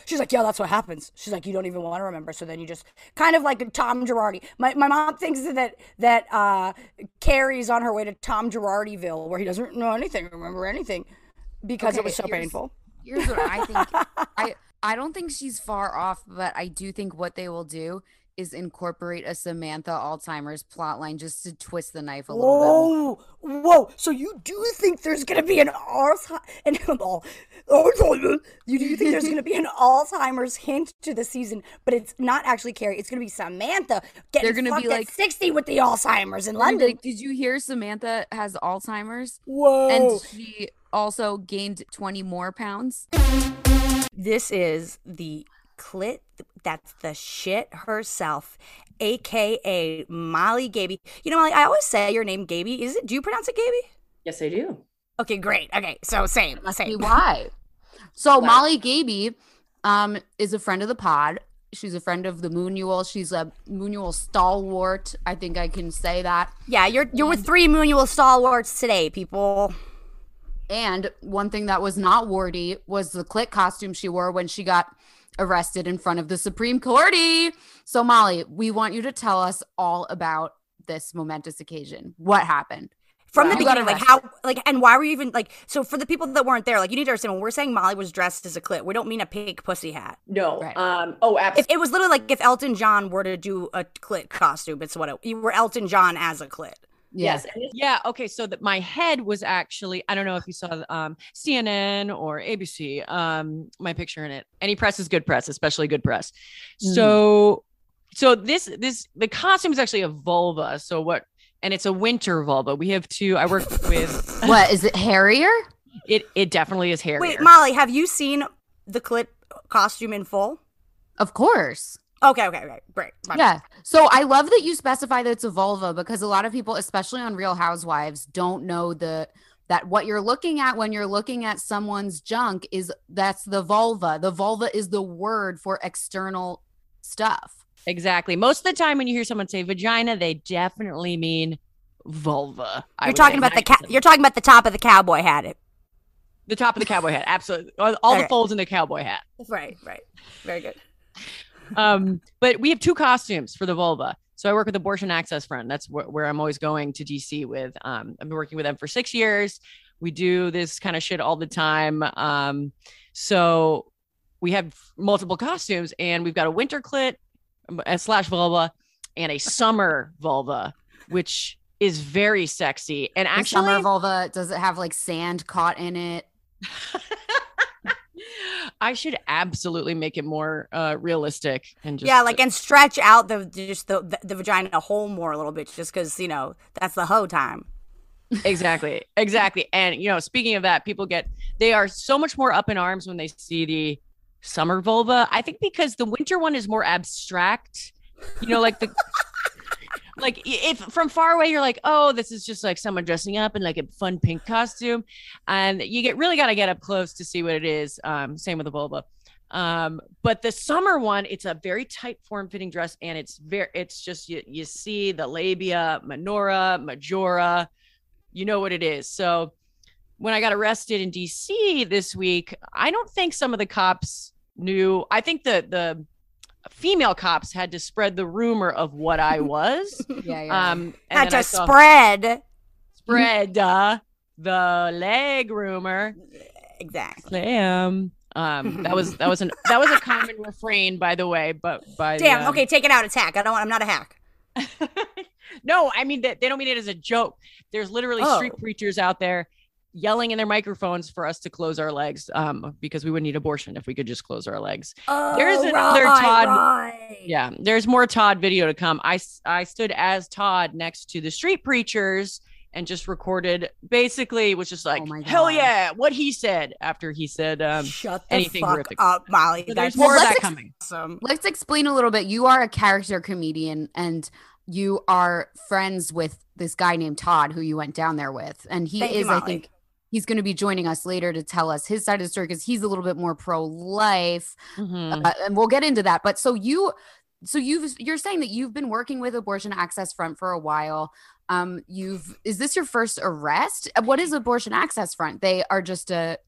She's like, yeah, that's what happens. She's like, you don't even want to remember, so then you just kind of like Tom Girardi. My, my mom thinks that that uh, Carrie's on her way to Tom Girardiville, where he doesn't know anything, remember anything, because it was so painful. Here's what I think. I I don't think she's far off, but I do think what they will do is incorporate a Samantha Alzheimer's plotline just to twist the knife a little bit. Whoa, whoa! So you do think there's gonna be an Alzheimer's? An oh, Alzheimer's? You do think there's gonna be an Alzheimer's hint to the season, but it's not actually Carrie. It's gonna be Samantha getting They're gonna be like- sixty with the Alzheimer's in oh be London. Like, did you hear Samantha has Alzheimer's? Whoa! And she also gained 20 more pounds. This is the clit that's the shit herself, aka Molly Gaebe. You know, Molly, I always say your name Gaby. Is it? Do you pronounce it Gaby? Yes, I do. Okay, great. Okay, so same, Must be same. why. So Molly Gaebe um, is a friend of the pod. She's a friend of the Moonual. She's a Moonual stalwart. I think I can say that. Yeah, you're you're with three Moonual stalwarts today, people. And one thing that was not warty was the clit costume she wore when she got arrested in front of the Supreme Court. So Molly, we want you to tell us all about this momentous occasion. What happened? From the beginning, like how, like, and why were you even like? So for the people that weren't there, like, you need to understand when we're saying Molly was dressed as a clit, we don't mean a pink pussy hat. No. Right. Um. Oh, If absolutely. it was literally like if Elton John were to do a clit costume, it's what it, you were Elton John as a clit. Yes. and it's- Yeah. Okay. So that my head was actually, I don't know if you saw um, CNN or ABC, um, my picture in it. Any press is good press, especially good press. So, so this, this, the costume is actually a vulva. So what, and it's a winter vulva. We have two, I work with, What is it, Harrier? it, it definitely is hair. Wait, Molly, have you seen the clit costume in full? Of course. Okay, okay, okay, great. My bad. Yeah. So I love that you specify that it's a vulva because a lot of people, especially on Real Housewives, don't know the that what you're looking at when you're looking at someone's junk is that's the vulva. The vulva is the word for external stuff. Exactly. Most of the time when you hear someone say vagina, they definitely mean vulva. You're talking about the ca- you're talking about the top of the cowboy hat. It. the top of the cowboy hat. Absolutely. All, all Okay. the folds in the cowboy hat. Right, right. Very good. Um, but we have two costumes for the vulva. So I work with Abortion Access Front. That's wh- where I'm always going to DC with. Um, I've been working with them for six years. We do this kind of shit all the time. Um, so we have multiple costumes, and we've got a winter clit slash vulva and a summer vulva, which is very sexy. And The actually, summer vulva, does it have like sand caught in it? I should absolutely make it more uh, realistic and just yeah, like and stretch out the just the the, the vagina a hole more a little bit, just because you know that's the hoe time. exactly exactly and you know speaking of that people get they are so much more up in arms when they see the summer vulva i think because the winter one is more abstract you know like the like if from far away you're like, oh, this is just like someone dressing up in like a fun pink costume, and you get really got to get up close to see what it is. Um, same with the vulva. Um, but the summer one, it's a very tight form fitting dress, and it's very, it's just you you see the labia, minora, majora, you know what it is. So when I got arrested in DC this week, I don't think some of the cops knew. I think the the female cops had to spread the rumor of what I was. Yeah, yeah. Um, and Had to saw- spread. spread uh, the leg rumor. Exactly. Slam. Um, that was that was an that was a common refrain, by the way. But by the, Damn. um, Okay, take it out. It's hack. I don't. want I'm not a hack. no, I mean they, they don't mean it as a joke. There's literally street Oh. preachers out there yelling in their microphones for us to close our legs um because we would need abortion if we could just close our legs There's Oh, another right, Tawd- right. yeah there's more Tawd video to come I, I stood as Tawd next to the street preachers and just recorded basically was just like Oh hell yeah what he said after he said um Shut the anything fuck horrific. up, Molly. so That's there's more of that ex- coming awesome. Let's explain a little bit. You are a character comedian and you are friends with this guy named Tawd who you went down there with. And he Thank you, is, I think, he's going to be joining us later to tell us his side of the story because he's a little bit more pro life. Mhm. Uh, and we'll get into that. But so you, so you've, you're saying that you've been working with Abortion Access Front for a while. Um, you've, is this your first arrest? Uh, What is Abortion Access Front? They are just a,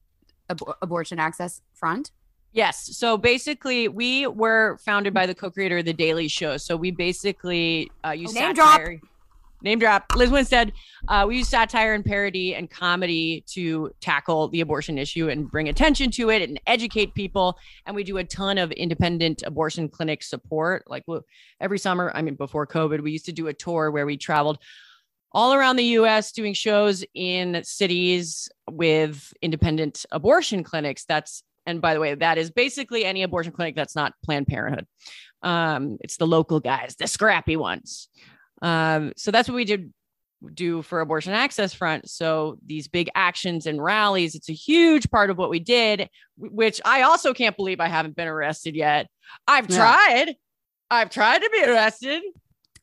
ab- abortion access front. Yes. So basically, we were founded by the co-creator of the Daily Show. So we basically uh, use Name drop. Name drop. Liz Winstead. Uh, we use satire and parody and comedy to tackle the abortion issue and bring attention to it and educate people. And we do a ton of independent abortion clinic support. Like every summer, I mean, before COVID, we used to do a tour where we traveled all around the US doing shows in cities with independent abortion clinics. That's and by the way, that is basically any abortion clinic that's not Planned Parenthood. Um, it's the local guys, the scrappy ones. Um, so that's what we did do for Abortion Access Front. So these big actions and rallies, it's a huge part of what we did, which I also can't believe I haven't been arrested yet. I've Yeah. tried. I've tried to be arrested.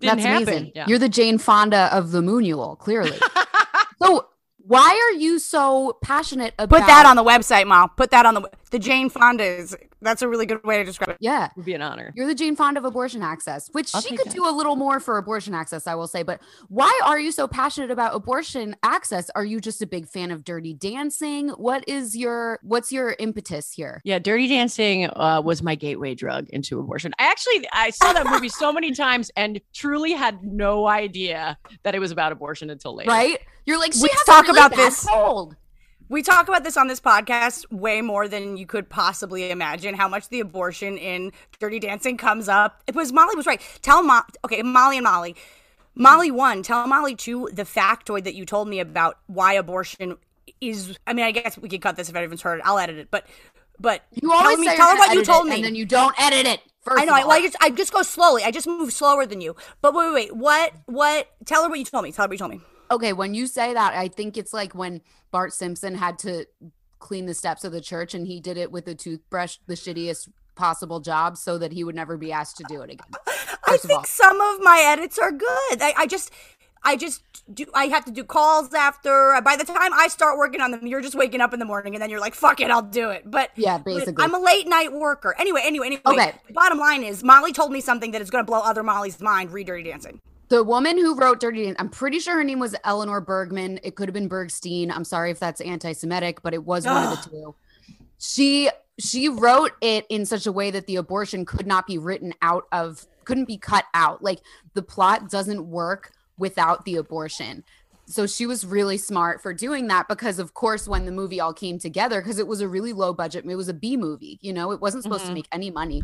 Didn't That's happen. amazing. Yeah. You're the Jane Fonda of the Moonual, clearly. so why are you so passionate about Put that on the website, Mal. Put that on the the Jane Fonda's. That's a really good way to describe it. Yeah. It would be an honor. You're the Jane Fonda of abortion access, which I'll she could that. do a little more for abortion access, I will say. But why are you so passionate about abortion access? Are you just a big fan of dirty dancing? What is your what's your impetus here? Yeah, Dirty Dancing uh, was my gateway drug into abortion. I actually I saw that movie so many times and truly had no idea that it was about abortion until later. Right? You're like, she We has a talk really about bad this. cold. We talk about this on this podcast way more than you could possibly imagine. How much the abortion in Dirty Dancing comes up. It was Molly was right. Tell Mo- okay, Molly and Molly. Molly one. Tell Molly two. The factoid that you told me about why abortion is. I mean, I guess we could cut this if anyone's heard it. I'll edit it. But but You tell always me, say tell her what you told it, me. and then you don't edit it. First I know. I, well, I just I just go slowly. I just move slower than you. But wait, wait, wait. What? What? Tell her what you told me. Tell her what you told me. okay, when you say that, I think it's like when Bart Simpson had to clean the steps of the church and he did it with a toothbrush, the shittiest possible job, so that he would never be asked to do it again. I First of think some of my edits are good. I, I just, I just do. I have to do calls after. By the time I start working on them, you're just waking up in the morning, and then you're like, "Fuck it, I'll do it." But Yeah, but basically. I'm a late night worker. Anyway, anyway, anyway. Okay. Bottom line is, Molly told me something that is going to blow other Molly's mind. Read Dirty Dancing. The woman who wrote Dirty Dancing, I'm pretty sure her name was Eleanor Bergman. It could have been Bergstein. I'm sorry if that's anti-Semitic, but it was one of the two. She she wrote it in such a way that the abortion could not be written out of, couldn't be cut out. Like the plot doesn't work without the abortion. So she was really smart for doing that because, of course, when the movie all came together, because it was a really low budget, it was a B movie, you know, it wasn't supposed to Mhm. make any money.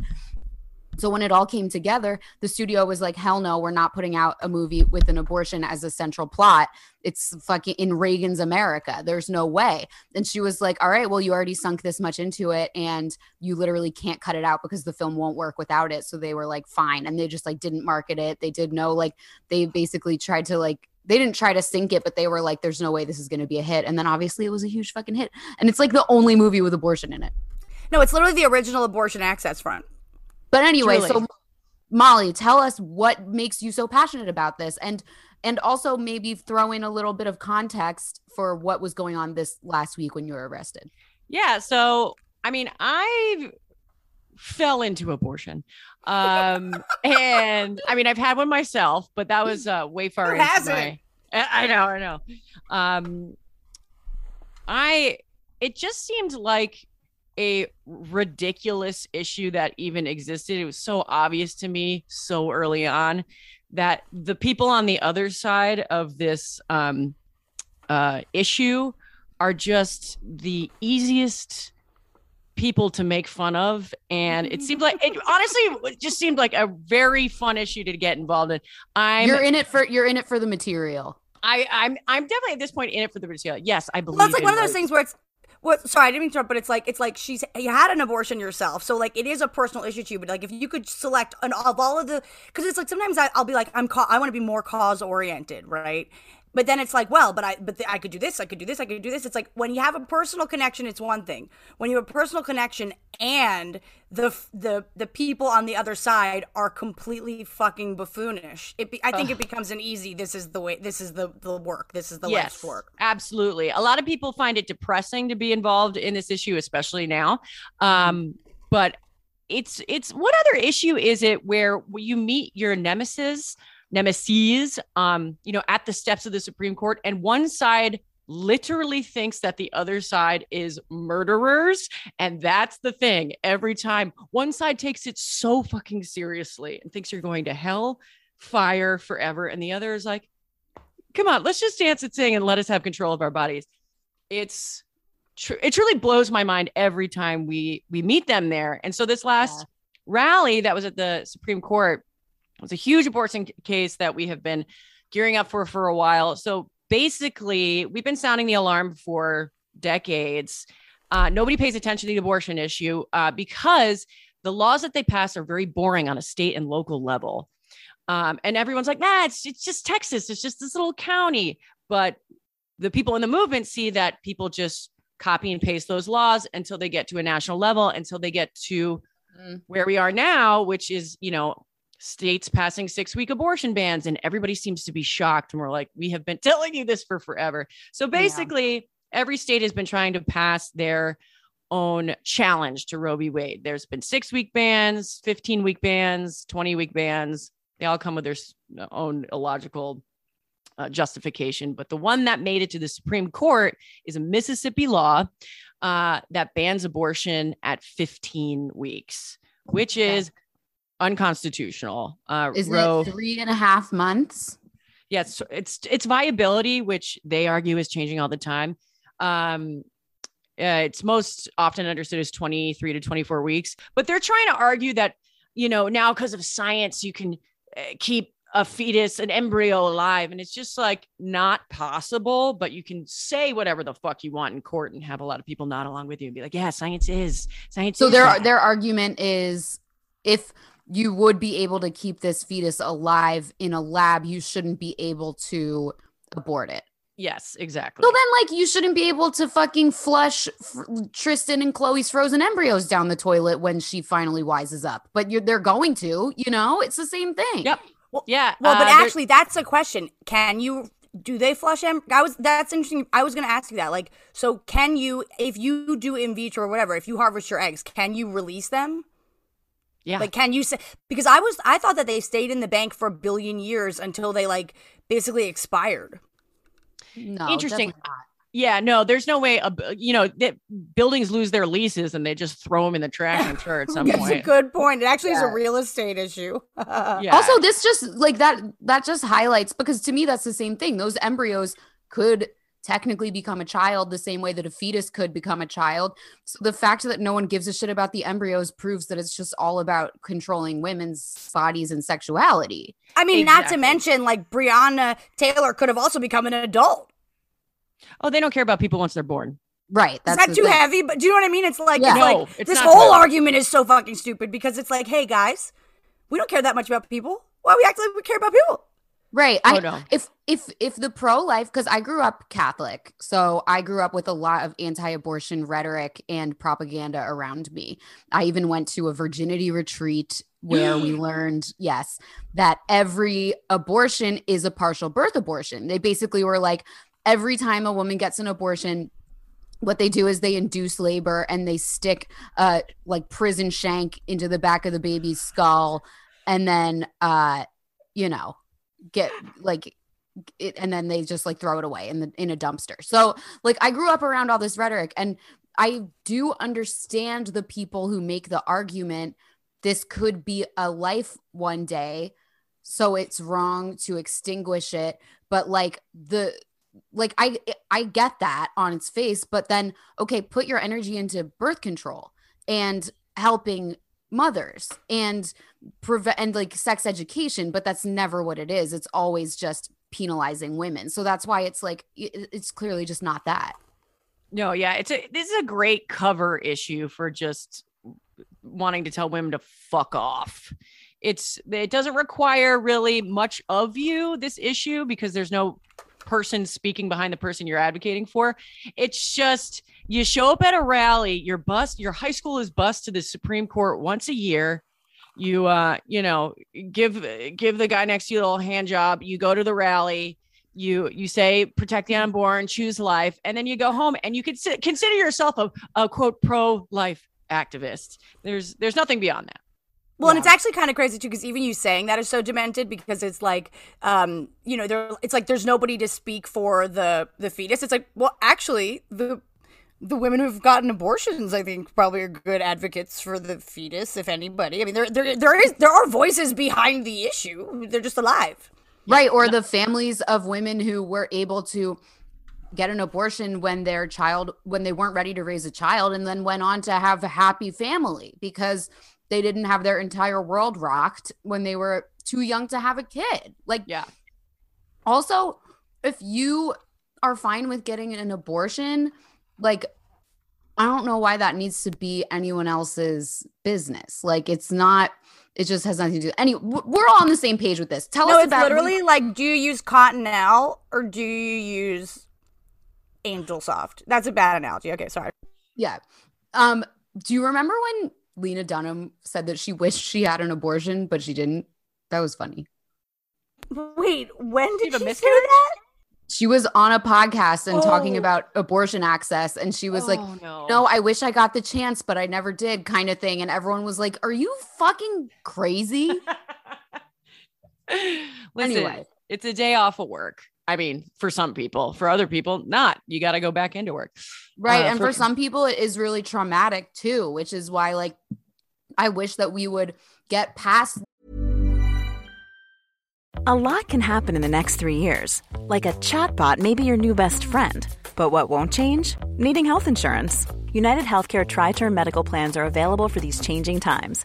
So when it all came together, the studio was like, hell no, we're not putting out a movie with an abortion as a central plot. It's fucking in Reagan's America. There's no way. And she was like, all right, well, you already sunk this much into it and you literally can't cut it out because the film won't work without it. So they were like, fine. And they just like didn't market it. They did no, like, they basically tried to like, they didn't try to sink it, but they were like, there's no way this is going to be a hit. And then obviously it was a huge fucking hit. And it's like the only movie with abortion in it. No, it's literally the original abortion access front. But anyway, Truly. so Molly, tell us what makes you so passionate about this and and also maybe throw in a little bit of context for what was going on this last week when you were arrested. Yeah. So, I mean, I fell into abortion. Um, and I mean, I've had one myself, but that was uh, way far Who into hasn't? my. I I know, I know. Um, I it just seemed like a ridiculous issue that even existed. It was so obvious to me so early on that the people on the other side of this um, uh, issue are just the easiest people to make fun of and it seemed like it honestly it just seemed like a very fun issue to get involved in i'm you're in it for you're in it for the material. I, I'm I'm definitely at this point in it for the material. Yes, I believe. Well, it's like one of those things where it's. What, sorry, I didn't mean to interrupt, but it's like it's like she's you had an abortion yourself, so like it is a personal issue to you. But like if you could select an of all of the, because it's like sometimes I, I'll be like I'm ca- I want to be more cause oriented, right? But then it's like, well, but I but I could do this, I could do this, I could do this. It's like when you have a personal connection, it's one thing. When you have a personal connection and the f- the the people on the other side are completely fucking buffoonish, it be, I think it becomes an easy. This is the way. This is the the work. This is the life's work. Absolutely. A lot of people find it depressing to be involved in this issue, especially now. Um, but it's it's what other issue is it where you meet your nemesis, nemesis, um, you know, at the steps of the Supreme Court, and one side literally thinks that the other side is murderers and that's the thing every time one side takes it so fucking seriously and thinks you're going to hell fire forever and the other is like come on, let's just dance and sing and let us have control of our bodies. It's tr- it truly blows my mind every time we we meet them there. And so this last rally that was at the Supreme Court was a huge abortion case that we have been gearing up for for a while. So basically, we've been sounding the alarm for decades. Uh, nobody pays attention to the abortion issue uh, because the laws that they pass are very boring on a state and local level. Um, and everyone's like, nah, it's, it's just Texas. It's just this little county. But the people in the movement see that people just copy and paste those laws until they get to a national level, until they get to Mm. where we are now, which is, you know, states passing six week abortion bans. And everybody seems to be shocked. And we're like, we have been telling you this for forever. So basically, every state has been trying to pass their own challenge to Roe v. Wade. There's been six week bans, 15 week bans, 20 week bans. They all come with their own illogical uh, justification. But the one that made it to the Supreme Court is a Mississippi law uh, that bans abortion at 15 weeks, which is unconstitutional. Uh, Isn't Roe, it three and a half months? yes, it's it's viability, which they argue is changing all the time. Um, uh, it's most often understood as 23 to 24 weeks, but they're trying to argue that you know now because of science you can uh, keep a fetus, an embryo alive, and it's just like not possible. But you can say whatever the fuck you want in court and have a lot of people nod along with you and be like, "Yeah, science is science." So is their that." their argument is if you would be able to keep this fetus alive in a lab, you shouldn't be able to abort it. yes, exactly. So then, like, you shouldn't be able to fucking flush F- Tristan and Chloe's frozen embryos down the toilet when she finally wises up. But you're they're going to, you know, it's the same thing. Yep. Well, yeah. Well, but uh, there- actually, that's a question. Can you? Do they flush em? I was. That's interesting. I was going to ask you that. Like, so can you, if you do in vitro or whatever, if you harvest your eggs, can you release them? Yeah. Like, can you say? Because I was, I thought that they stayed in the bank for a billion years until they like basically expired. No, Interesting. Yeah, no, there's no way. A, you know, that buildings lose their leases and they just throw them in the trash. I'm sure at some That's a good point. It actually is a real estate issue. Yeah. Also, this just like that that just highlights because to me that's the same thing. Those embryos could technically become a child the same way that a fetus could become a child. So the fact that no one gives a shit about the embryos proves that it's just all about controlling women's bodies and sexuality. I mean, not to mention, like Breonna Taylor could have also become an adult. oh, they don't care about people once they're born. Right. Is That's that the too thing. heavy? But do you know what I mean? It's like, Yeah. it's No, like it's this whole good. argument is so fucking stupid because it's like, hey guys, we don't care that much about people. Why we act like we care about people? Right. Oh, I no. if if if the pro life because I grew up Catholic, so I grew up with a lot of anti-abortion rhetoric and propaganda around me. I even went to a virginity retreat where we learned, yes, that every abortion is a partial birth abortion. They basically were like, every time a woman gets an abortion, what they do is they induce labor and they stick uh like prison shank into the back of the baby's skull and then uh you know get like it, and then they just like throw it away in the in a dumpster. So like I grew up around all this rhetoric and I do understand the people who make the argument this could be a life one day so it's wrong to extinguish it but like the like I I get that on its face but then okay put your energy into birth control and helping mothers and prevent and like sex education but that's never what it is. It's always just penalizing women. So that's why it's like it's clearly just not that. No yeah it's a this is a great cover issue for just wanting to tell women to fuck off. It's it doesn't require really much of you this issue because there's no person speaking behind the person you're advocating for it's just you show up at a rally, your bus, your high school is bused to the Supreme Court once a year. You uh, you know, give give the guy next to you a little hand job. You go to the rally. You you say protect the unborn, choose life, and then you go home and you can consider yourself a, a quote pro life activist. There's there's nothing beyond that. Well, yeah. and it's actually kind of crazy too, because even you saying that is so demented because it's like, um, you know, there, it's like there's nobody to speak for the the fetus. It's like, well, actually, the the women who've gotten abortions, I think, probably are good advocates for the fetus, if anybody. I mean, there there there is there are voices behind the issue. They're just alive. Right. Or the families of women who were able to get an abortion when their child when they weren't ready to raise a child and then went on to have a happy family because they didn't have their entire world rocked when they were too young to have a kid. Like yeah. Also, if you are fine with getting an abortion, like I don't know why that needs to be anyone else's business. Like it's not. It just has nothing to do. Any, we're all on the same page with this. Tell no, us it's about. literally like, do you use Cottonelle or do you use Angel Soft? That's a bad analogy. Okay, sorry. Yeah. Um. Do you remember when Lena Dunham said that she wished she had an abortion, but she didn't? That was funny. Wait, when did she say that? she was on a podcast and oh. talking about abortion access and she was oh, like no. no i wish i got the chance but i never did kind of thing and everyone was like are you fucking crazy Listen, anyway it's a day off of work i mean for some people for other people not you got to go back into work right uh, and for-, for some people it is really traumatic too which is why like i wish that we would get past a lot can happen in the next three years like a chatbot may be your new best friend. But what won't change? Needing health insurance. United Healthcare Tri Term Medical Plans are available for these changing times.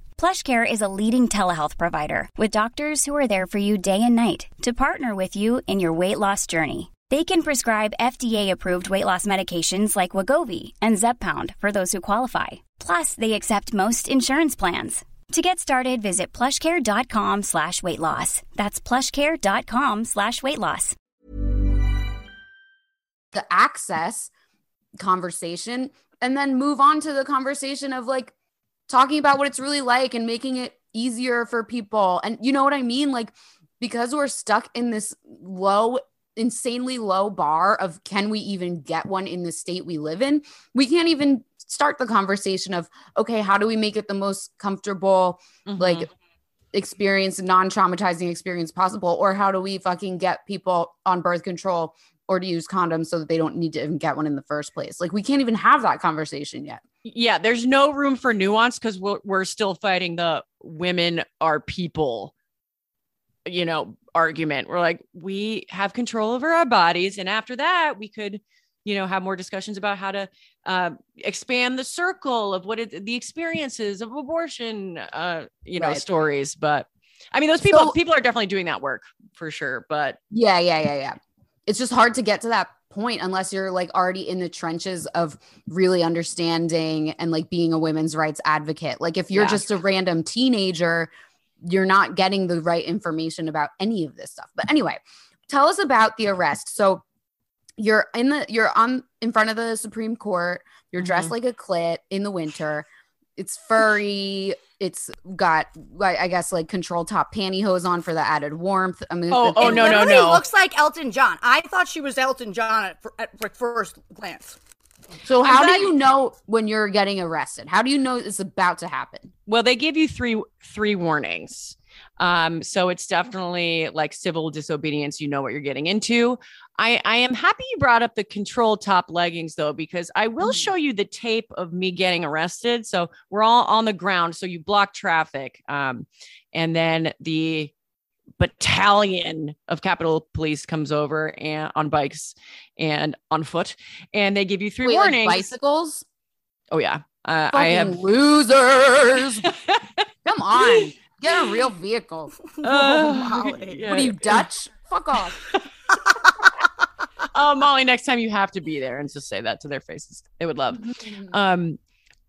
PlushCare is a leading telehealth provider with doctors who are there for you day and night to partner with you in your weight loss journey. They can prescribe FDA-approved weight loss medications like Wegovy and Zepbound for those who qualify. Plus, they accept most insurance plans. To get started, visit plushcare.com slash weight loss. That's plushcare.com slash weight loss. The access conversation and then move on to the conversation of like talking about what it's really like and making it easier for people. And you know what I mean? Like, because we're stuck in this low insanely low bar of can we even get one in the state we live in we can't even start the conversation of okay how do we make it the most comfortable mm-hmm. like experience non-traumatizing experience possible or how do we fucking get people on birth control or to use condoms so that they don't need to even get one in the first place like we can't even have that conversation yet yeah there's no room for nuance because we're, we're still fighting the women are people you know argument we're like we have control over our bodies and after that we could you know have more discussions about how to uh, expand the circle of what it, the experiences of abortion uh, you know right. stories but I mean, those people So- people are definitely doing that work for sure. But Yeah, yeah, yeah, yeah. It's just hard to get to that point unless you're like already in the trenches of really understanding and like being a women's rights advocate. Like if you're Yeah. just a random teenager, you're not getting the right information about any of this stuff. But anyway, tell us about the arrest. So you're in the you're on in front of the Supreme Court. You're dressed Mhm. like a clit in the winter. It's furry. It's got, I I guess, like control top pantyhose on for the added warmth. I mean, Oh, the- oh, no, no, literally no. looks like Elton John. I thought she was Elton John at, at, at first glance. So I'm how do you know when you're getting arrested? How do you know it's about to happen? well, they give you three three warnings. Um, so it's definitely like civil disobedience. You know what you're getting into. I, I am happy you brought up the control top leggings though, because I will show you the tape of me getting arrested. So we're all on the ground. So you block traffic. Um, and then the battalion of Capitol Police comes over and on bikes and on foot, and they give you three Wait, like warnings. bicycles? oh yeah, uh, I have. losers. Come on, get a real vehicle. Uh, Molly. yeah. What are you Dutch? Fuck off. oh Molly, next time you have to be there and just say that to their faces. They would love. Um,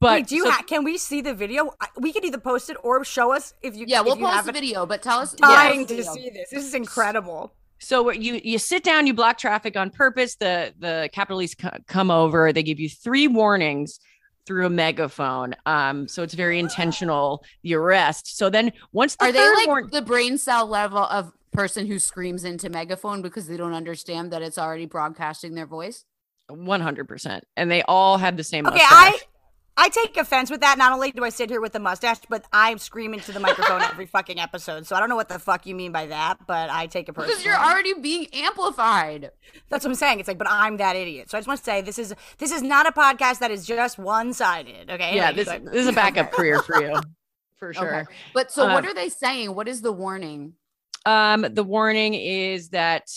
but Wait, do you so- ha- can we see the video? We could either post it or show us if you. Yeah, if we'll you post have the video, but tell us. Dying yeah, to video. see this. This is incredible. So what you you sit down, you block traffic on purpose. The the capitalists Police co- come over. They give you three warnings through a megaphone. Um, so it's very intentional. The arrest. So then once the Are they like warn- the brain cell level of person who screams into megaphone because they don't understand that it's already broadcasting their voice? one hundred percent, and they all had the same. Okay. I I take offense with that. Not only do I sit here with the mustache, but I'm screaming to the microphone every fucking episode. So I don't know what the fuck you mean by that, but I take it personally. Because you're already being amplified. That's what I'm saying. It's like, but I'm that idiot. So I just want to say this is this is not a podcast that is just one sided. Okay. yeah, Like, this like- this is a backup career for you, for sure. Okay. But so what Uh, are they saying? What is the warning? Um, the warning is that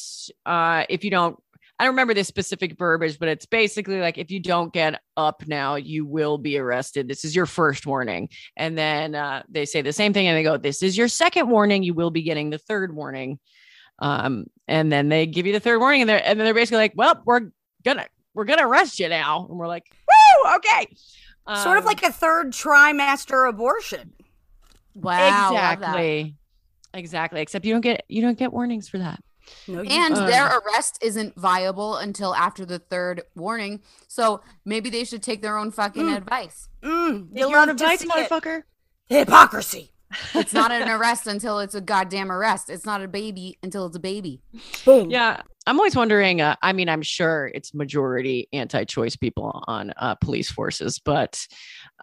uh, if you don't, I don't remember this specific verbiage, but it's basically like if you don't get up now, you will be arrested. This is your first warning, and then uh, they say the same thing, and they go, "This is your second warning. You will be getting the third warning." Um, and then they give you the third warning, and they're and then they're basically like, "Well, we're gonna we're gonna arrest you now," and we're like, "Woo, okay." sort of Um, like a third trimester abortion. Wow. exactly, exactly. Except you don't get you don't get warnings for that. No, And Uh. their arrest isn't viable until after the third warning. So maybe they should take their own fucking advice. Mm, you your own love advice, see it. motherfucker. Hypocrisy. It's not an arrest until it's a goddamn arrest. It's not a baby until it's a baby. Boom. Yeah, I'm always wondering. Uh, I mean, I'm sure it's majority anti-choice people on uh, police forces, but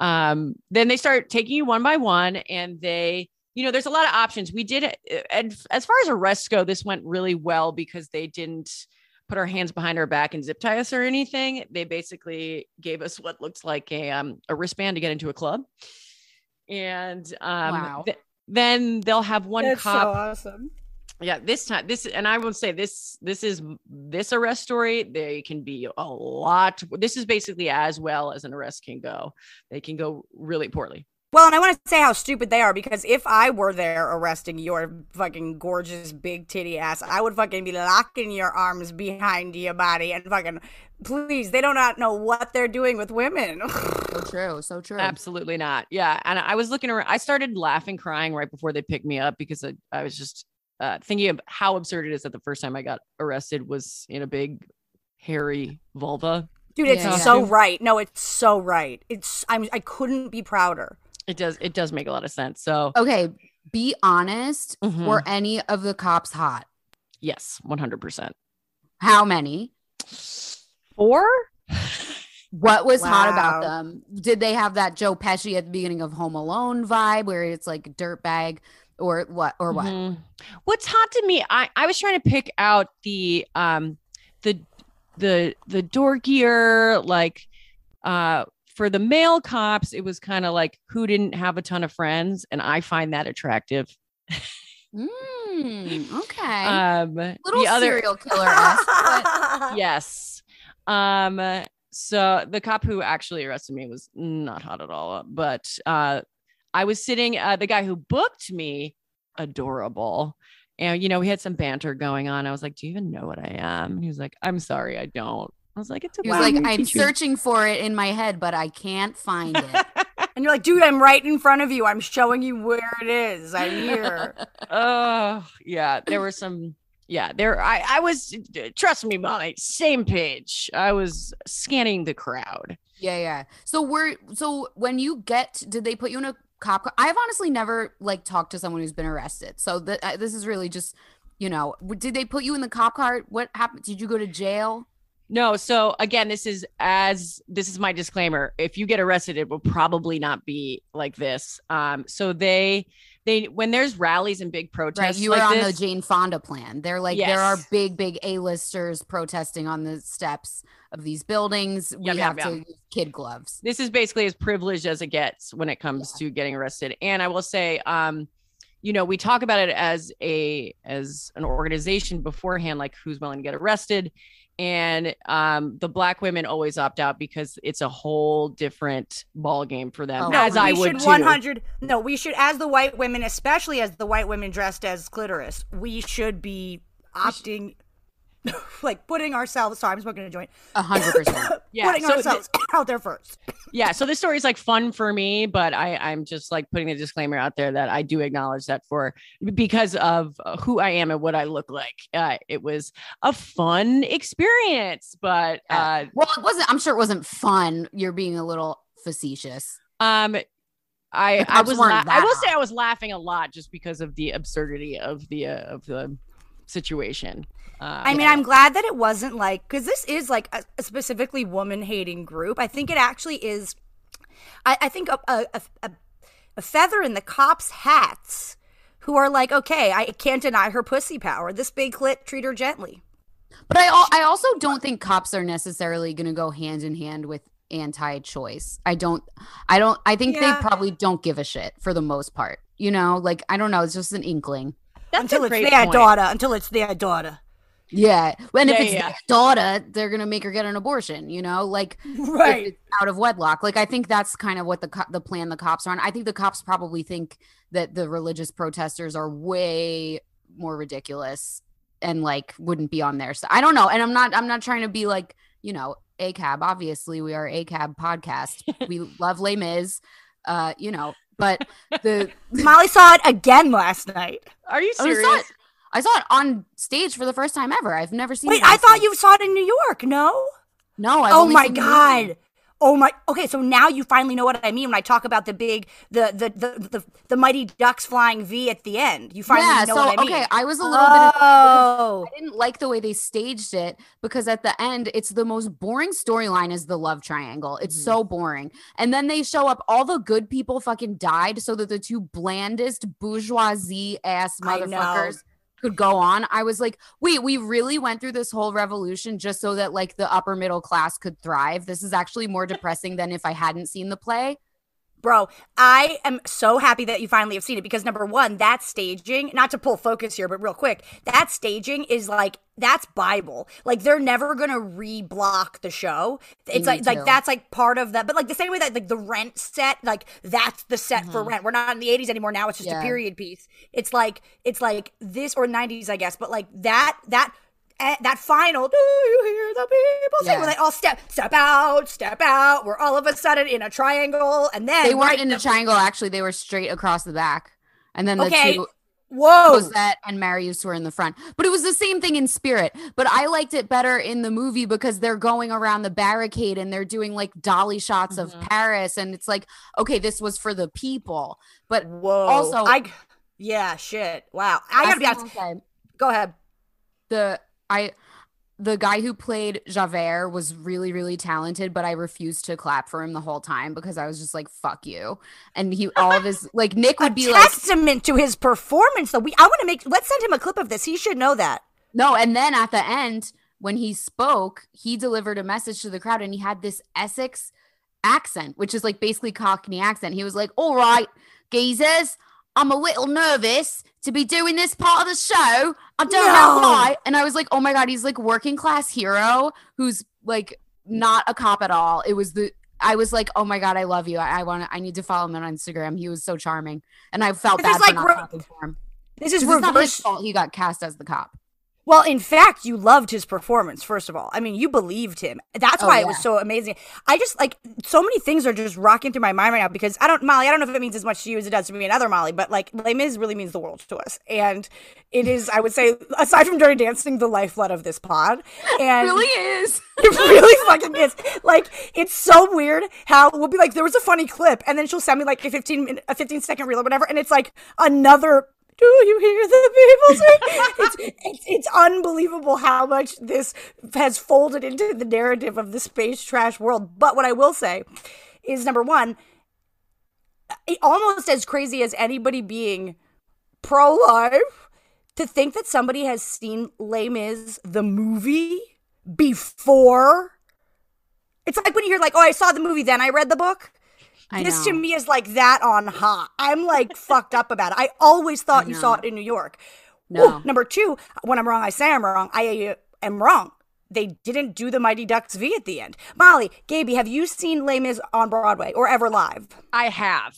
um, then they start taking you one by one, and they, you know, there's a lot of options. We did, and as far as arrests go, this went really well because they didn't put our hands behind our back and zip tie us or anything. They basically gave us what looked like a um, a wristband to get into a club, and um, Wow. th- then they'll have one That's cop so awesome. yeah this time this and i will say this this is this arrest story they can be a lot this is basically as well as an arrest can go they can go really poorly Well, and I want to say how stupid they are because if I were there arresting your fucking gorgeous big titty ass, I would fucking be locking your arms behind your body and fucking please, they do not know what they're doing with women. So true. So true. absolutely not yeah and i was looking around i started laughing crying right before they picked me up because i, I was just uh, thinking of how absurd it is that the first time i got arrested was in a big hairy vulva Dude, it's Yeah, yeah. so right. No, it's so right. It's I'm I couldn't be prouder. It does it does make a lot of sense so Okay. Be honest. Mhm. Were any of the cops hot? yes 100% How many? four What was hot about them? Did they have that Joe Pesci at the beginning of Home Alone vibe where it's like dirt bag or what or what? Mhm. What's hot to me? I I was trying to pick out the um the the the dorkier like uh for the male cops it was kind of like who didn't have a ton of friends and I find that attractive. Mm, okay. Um Little the other serial killer but yes. Um so the cop who actually arrested me was not hot at all, but uh I was sitting uh the guy who booked me adorable. And you know, we had some banter going on. I was like, "Do you even know what I am?" And he was like, "I'm sorry, I don't." I was like, "It's okay." He was like, I'm teach you." searching for it in my head, but I can't find it. And you're like, dude, I'm right in front of you. I'm showing you where it is. I'm here. Oh, yeah. There were some. Yeah, there. I I was. Trust me, Molly. Same page. I was scanning the crowd. Yeah, yeah. So we're so when you get, did they put you in a cop? car? I've honestly never like talked to someone who's been arrested. So th- uh, this is really just, you know, did they put you in the cop car? What happened? Did you go to jail? No, so again, this is as this is my disclaimer. If you get arrested, it will probably not be like this. Um, so they they when there's rallies and big protests, Right, you like were on this, the Jane Fonda plan. They're like there are big, big A-listers protesting on the steps of these buildings. We Yep, yep, have yep. to use kid gloves. this is basically as privileged as it gets when it comes to getting arrested. And I will say, um, you know, we talk about it as a as an organization beforehand, like who's willing to get arrested. And um, the black women always opt out because it's a whole different ball game for them, Oh, No, as I we would should too. 100. No, we should, as the white women, especially as the white women dressed as clitoris, we should be opting, like putting ourselves. Sorry, I'm smoking a joint. A hundred percent. Yeah, putting so the- ourselves out there first. yeah so this story is like fun for me but i i'm just like putting a disclaimer out there that i do acknowledge that for because of uh, who i am and what i look like uh, it was a fun experience but uh Well, it wasn't. I'm sure it wasn't fun. You're being a little facetious. um i i was la- i will say i was laughing a lot just because of the absurdity of the uh, of the situation uh, I mean, I'm glad that it wasn't like because this is like a, a specifically woman hating group. I think it actually is. I, I think a, a, a, a feather in the cops' hats who are like, okay, I can't deny her pussy power. This big clit, treat her gently. But I al- I also don't think cops are necessarily going to go hand in hand with anti-choice. I don't I don't I think Yeah. they probably don't give a shit for the most part. You know, like I don't know, it's just an inkling. That's until a it's great their point. daughter. Until it's their daughter. Yeah. And if Yeah, it's yeah. their daughter, they're going to make her get an abortion, you know? Like if Right. it's out of wedlock. Like I think that's kind of what the co- the plan the cops are on. I think the cops probably think that the religious protesters are way more ridiculous and like wouldn't be on their side. I don't know. And I'm not I'm not trying to be like, you know, ACAB. Obviously, we are ACAB podcast. we love Les Mis. Uh, you know, but the Molly saw it again last night. are you I serious saw it I saw it on stage for the first time ever. I've never seen Wait, it on I thought stage. you saw it in New York. No. No, I've oh only my seen the movie. god. Oh my. Okay, so now you finally know what I mean when I talk about the big, the the the the, the mighty ducks flying V at the end. You finally yeah, know so what I mean. okay, I was a little bit. Oh, I didn't like the way they staged it because at the end, it's the most boring storyline is the love triangle. It's Mm-hmm. so boring, and then they show up. All the good people fucking died, so that the two blandest bourgeoisie ass motherfuckers could go on. I was like, wait, we really went through this whole revolution just so that like the upper middle class could thrive. This is actually more depressing than if I hadn't seen the play. Bro, I am so happy that you finally have seen it because number one, that staging, not to pull focus here, but real quick, that staging is like that's Bible. Like they're never gonna re-block the show. It's They like need like that's like part of that. But like the same way that like the rent set, like that's the set for rent. We're not in the 80s anymore. Now it's just Mm-hmm. Yeah. a period piece. It's like it's like this or 90s, I guess. But like that that eh, that final do you hear the people sing Yeah. where they all step step out step out we're all of a sudden in a triangle and then They weren't right in a triangle, actually, they were straight across the back. And then the Okay. two whoa Cosette and Marius were in the front. But it was the same thing in spirit. But I liked it better in the movie because they're going around the barricade and they're doing like dolly shots of Paris. And it's like, okay, this was for the people. But whoa also, i yeah shit wow i gotta be honest thing I'll say, go ahead the I the guy who played Javert was really, really talented, but I refused to clap for him the whole time because I was just like, fuck you. And he all of his like Nick would be like testament to his performance though we i want to make let's send him a clip of this he should know that No, and then at the end, when he spoke, he delivered a message to the crowd and he had this Essex accent, which is like basically Cockney accent. He was like, All right, geezers, I'm a little nervous to be doing this part of the show. I don't know why. And I was like, Oh my God, he's like working class hero who's like not a cop at all. It was the I was like, oh my god, I love you. I, I want to. I need to follow him on Instagram. He was so charming, and I felt bad is for like not clapping for him. This is 'Cause it's not his fault he got cast as the cop. Well, in fact, you loved his performance, first of all. I mean, you believed him. That's Oh, why it was so amazing. I just like so many things are just rocking through my mind right now because I don't, Molly, I don't know if it means as much to you as it does to me and other Molly, but like Les Mis really means the world to us. And it is, I would say, aside from Dirty Dancing, the lifeblood of this pod. And it really is. It really fucking is. Like, it's so weird how we'll be like, there was a funny clip, and then she'll send me like a 15 min- a 15 second reel or whatever, and it's like another. Do you hear the people sing? it's, it's it's unbelievable how much this has folded into the narrative of the space trash world. But what I will say is number one, almost as crazy as anybody being pro life, to think that somebody has seen Les Mis the movie before. It's like when you hear like, "Oh, I saw the movie, then I read the book." I this to me is like that on hot. I'm like fucked up about it. I always thought you saw it in New York. No. Ooh, number two, when I'm wrong, I say I'm wrong. I uh, am wrong. They didn't do the Mighty Ducks V at the end. Molly, Gaebe, have you seen Les Mis on Broadway or ever live? I have.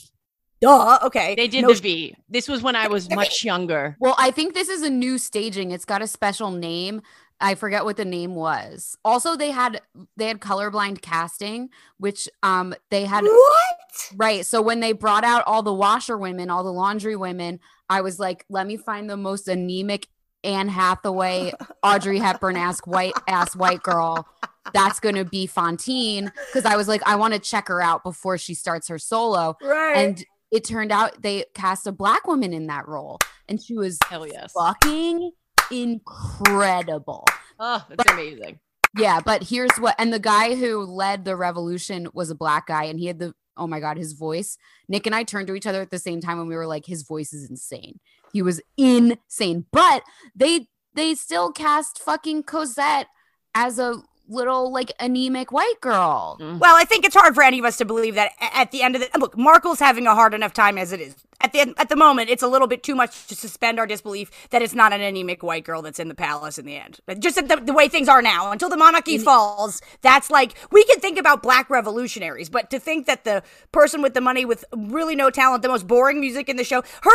Duh. Okay. They did No the V. This was when I was much younger. Well, I think this is a new staging. It's got a special name. I forget what the name was. Also, they had they had colorblind casting, which um they had What? right. So when they brought out all the washer women, all the laundry women, I was like, let me find the most anemic Anne Hathaway, Audrey Hepburn ask white ass white girl. That's gonna be Fantine because I was like, I want to check her out before she starts her solo. Right. And it turned out they cast a black woman in that role, and she was Hell yes. fucking incredible. Oh, that's amazing. Yeah, but here's what and the guy who led the revolution was a black guy and he had the oh my god, his voice. Nick and I turned to each other at the same time and we were like his voice is insane. He was insane. But they they still cast fucking Cosette as a little like anemic white girl. Mm. Well, I think it's hard for any of us to believe that at the end of the look, Markle's having a hard enough time as it is. At the end, at the moment, it's a little bit too much to suspend our disbelief that it's not an anemic white girl that's in the palace in the end. Just the, the way things are now, until the monarchy mm. falls, that's like we can think about black revolutionaries, but to think that the person with the money with really no talent, the most boring music in the show, her.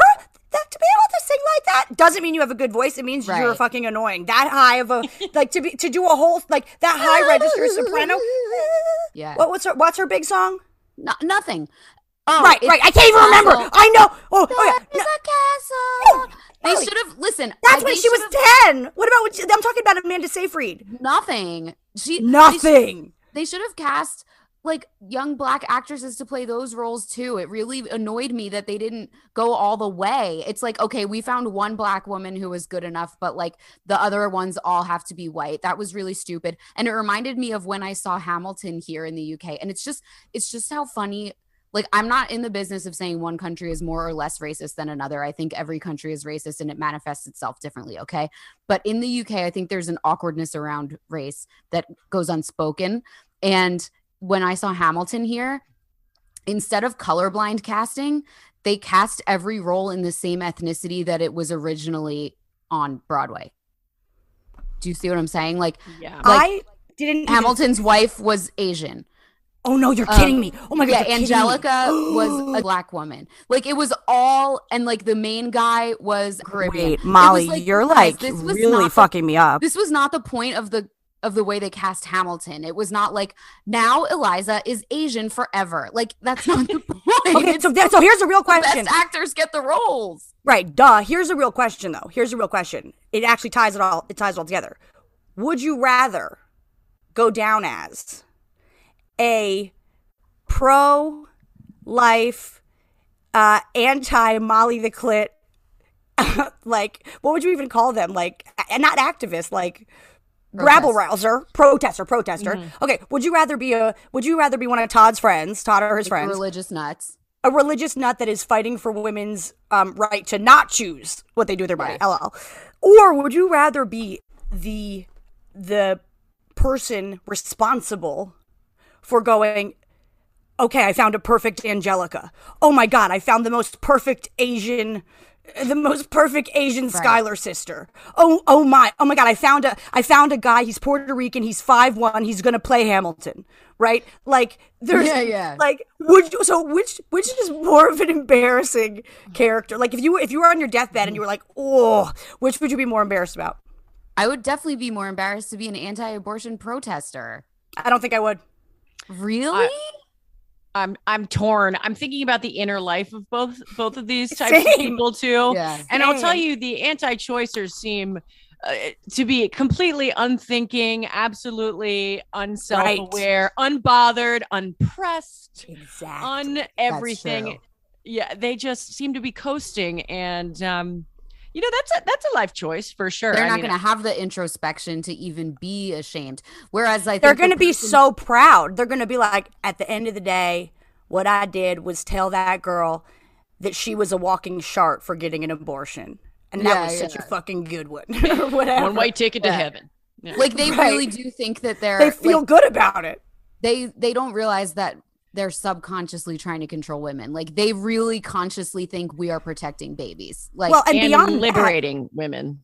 That, to be able to sing like that doesn't mean you have a good voice. It means you're fucking annoying. That high of a like to be to do a whole like that high register soprano. Yeah. What, what's her What's her big song? No, nothing. Oh, right, right. I can't even remember. Castle. I know. Oh, oh yeah. There's No, a castle. Oh, they should have listened. that's I- when she was ten. What about? When she, I'm talking about Amanda Seyfried. nothing. She Nothing. They should have cast like young black actresses to play those roles too. It really annoyed me that they didn't go all the way. It's like, okay, we found one black woman who was good enough, but like the other ones all have to be white. That was really stupid. And it reminded me of when I saw Hamilton here in the UK. And it's just it's just how funny like I'm not in the business of saying one country is more or less racist than another. I think every country is racist and it manifests itself differently, okay? But in the UK, I think there's an awkwardness around race that goes unspoken. And when I saw Hamilton here, instead of colorblind casting, they cast every role in the same ethnicity that it was originally on Broadway. Do you see what I'm saying? Like, Yeah. like I didn't. even- Hamilton's wife was Asian. Oh no, you're Um, kidding me. Oh my god. yeah, you're kidding me. Angelica was a black woman. Like it was all, and like the main guy was Caribbean. Wait, It Molly, was you're like this was really not the- fucking me up. This was not the point of the of the way they cast Hamilton. It was not like now Eliza is Asian forever. Like that's not the point. Okay, It's so, that, so here's a real the question. best actors get the roles. Right, duh. Here's a real question though. Here's a real question. It actually ties it all it ties it all together. Would you rather go down as a pro life uh anti Molly the clit like what would you even call them? Like and not activist, like rabble rouser, protester, protester. Okay, would you rather be a would you rather be one of Tawd's friends, Tawd or his Like friends? religious nuts. a religious nut that is fighting for women's um, right to not choose what they do with their body. LL. Or would you rather be the the person responsible for going? Okay, I found a perfect Angelica. Oh my God, I found the most perfect Asian the most perfect Asian Right. Schuyler sister. Oh, oh my, oh my God! I found a, I found a guy. He's Puerto Rican. He's five one. He's gonna play Hamilton, right? Like there's, Yeah, yeah. Like, would you, so which, which is more of an embarrassing character? Like, if you, if you were on your deathbed and you were like, oh, which would you be more embarrassed about? I would definitely be more embarrassed to be an anti-abortion protester. I don't think I would. Really? I'm I'm torn. I'm thinking about the inner life of both both of these types of people too. Yeah. And I'll tell you, the anti-choicers seem uh, to be completely unthinking, absolutely unself-aware, unbothered, unpressed, Exactly. on everything. Yeah, they just seem to be coasting, and um, you know that's a that's a life choice for sure. They're I not mean, going to have the introspection to even be ashamed. Whereas I think They're going to be person- so proud. They're going to be like, at the end of the day, what I did was tell that girl that she was a walking shark for getting an abortion. And that Yeah, was such yeah. a fucking good one. or whatever. one way ticket to heaven. Yeah. like they Right. really do think that they're They feel like, good about it. they they don't realize that they're subconsciously trying to control women. Like they really consciously think we are protecting babies. Like Well, and, and beyond that, liberating women.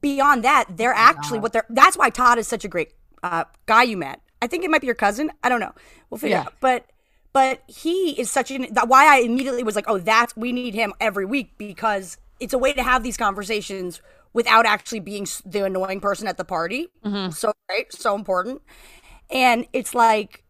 beyond that, they're actually what they're. That's why Tawd is such a great uh, guy you met. I think it might be your cousin. I don't know. We'll figure Yeah. out. But but he is such an. That why I immediately was like, oh, that's we need him every week because it's a way to have these conversations without actually being the annoying person at the party. So great, so important. And it's like,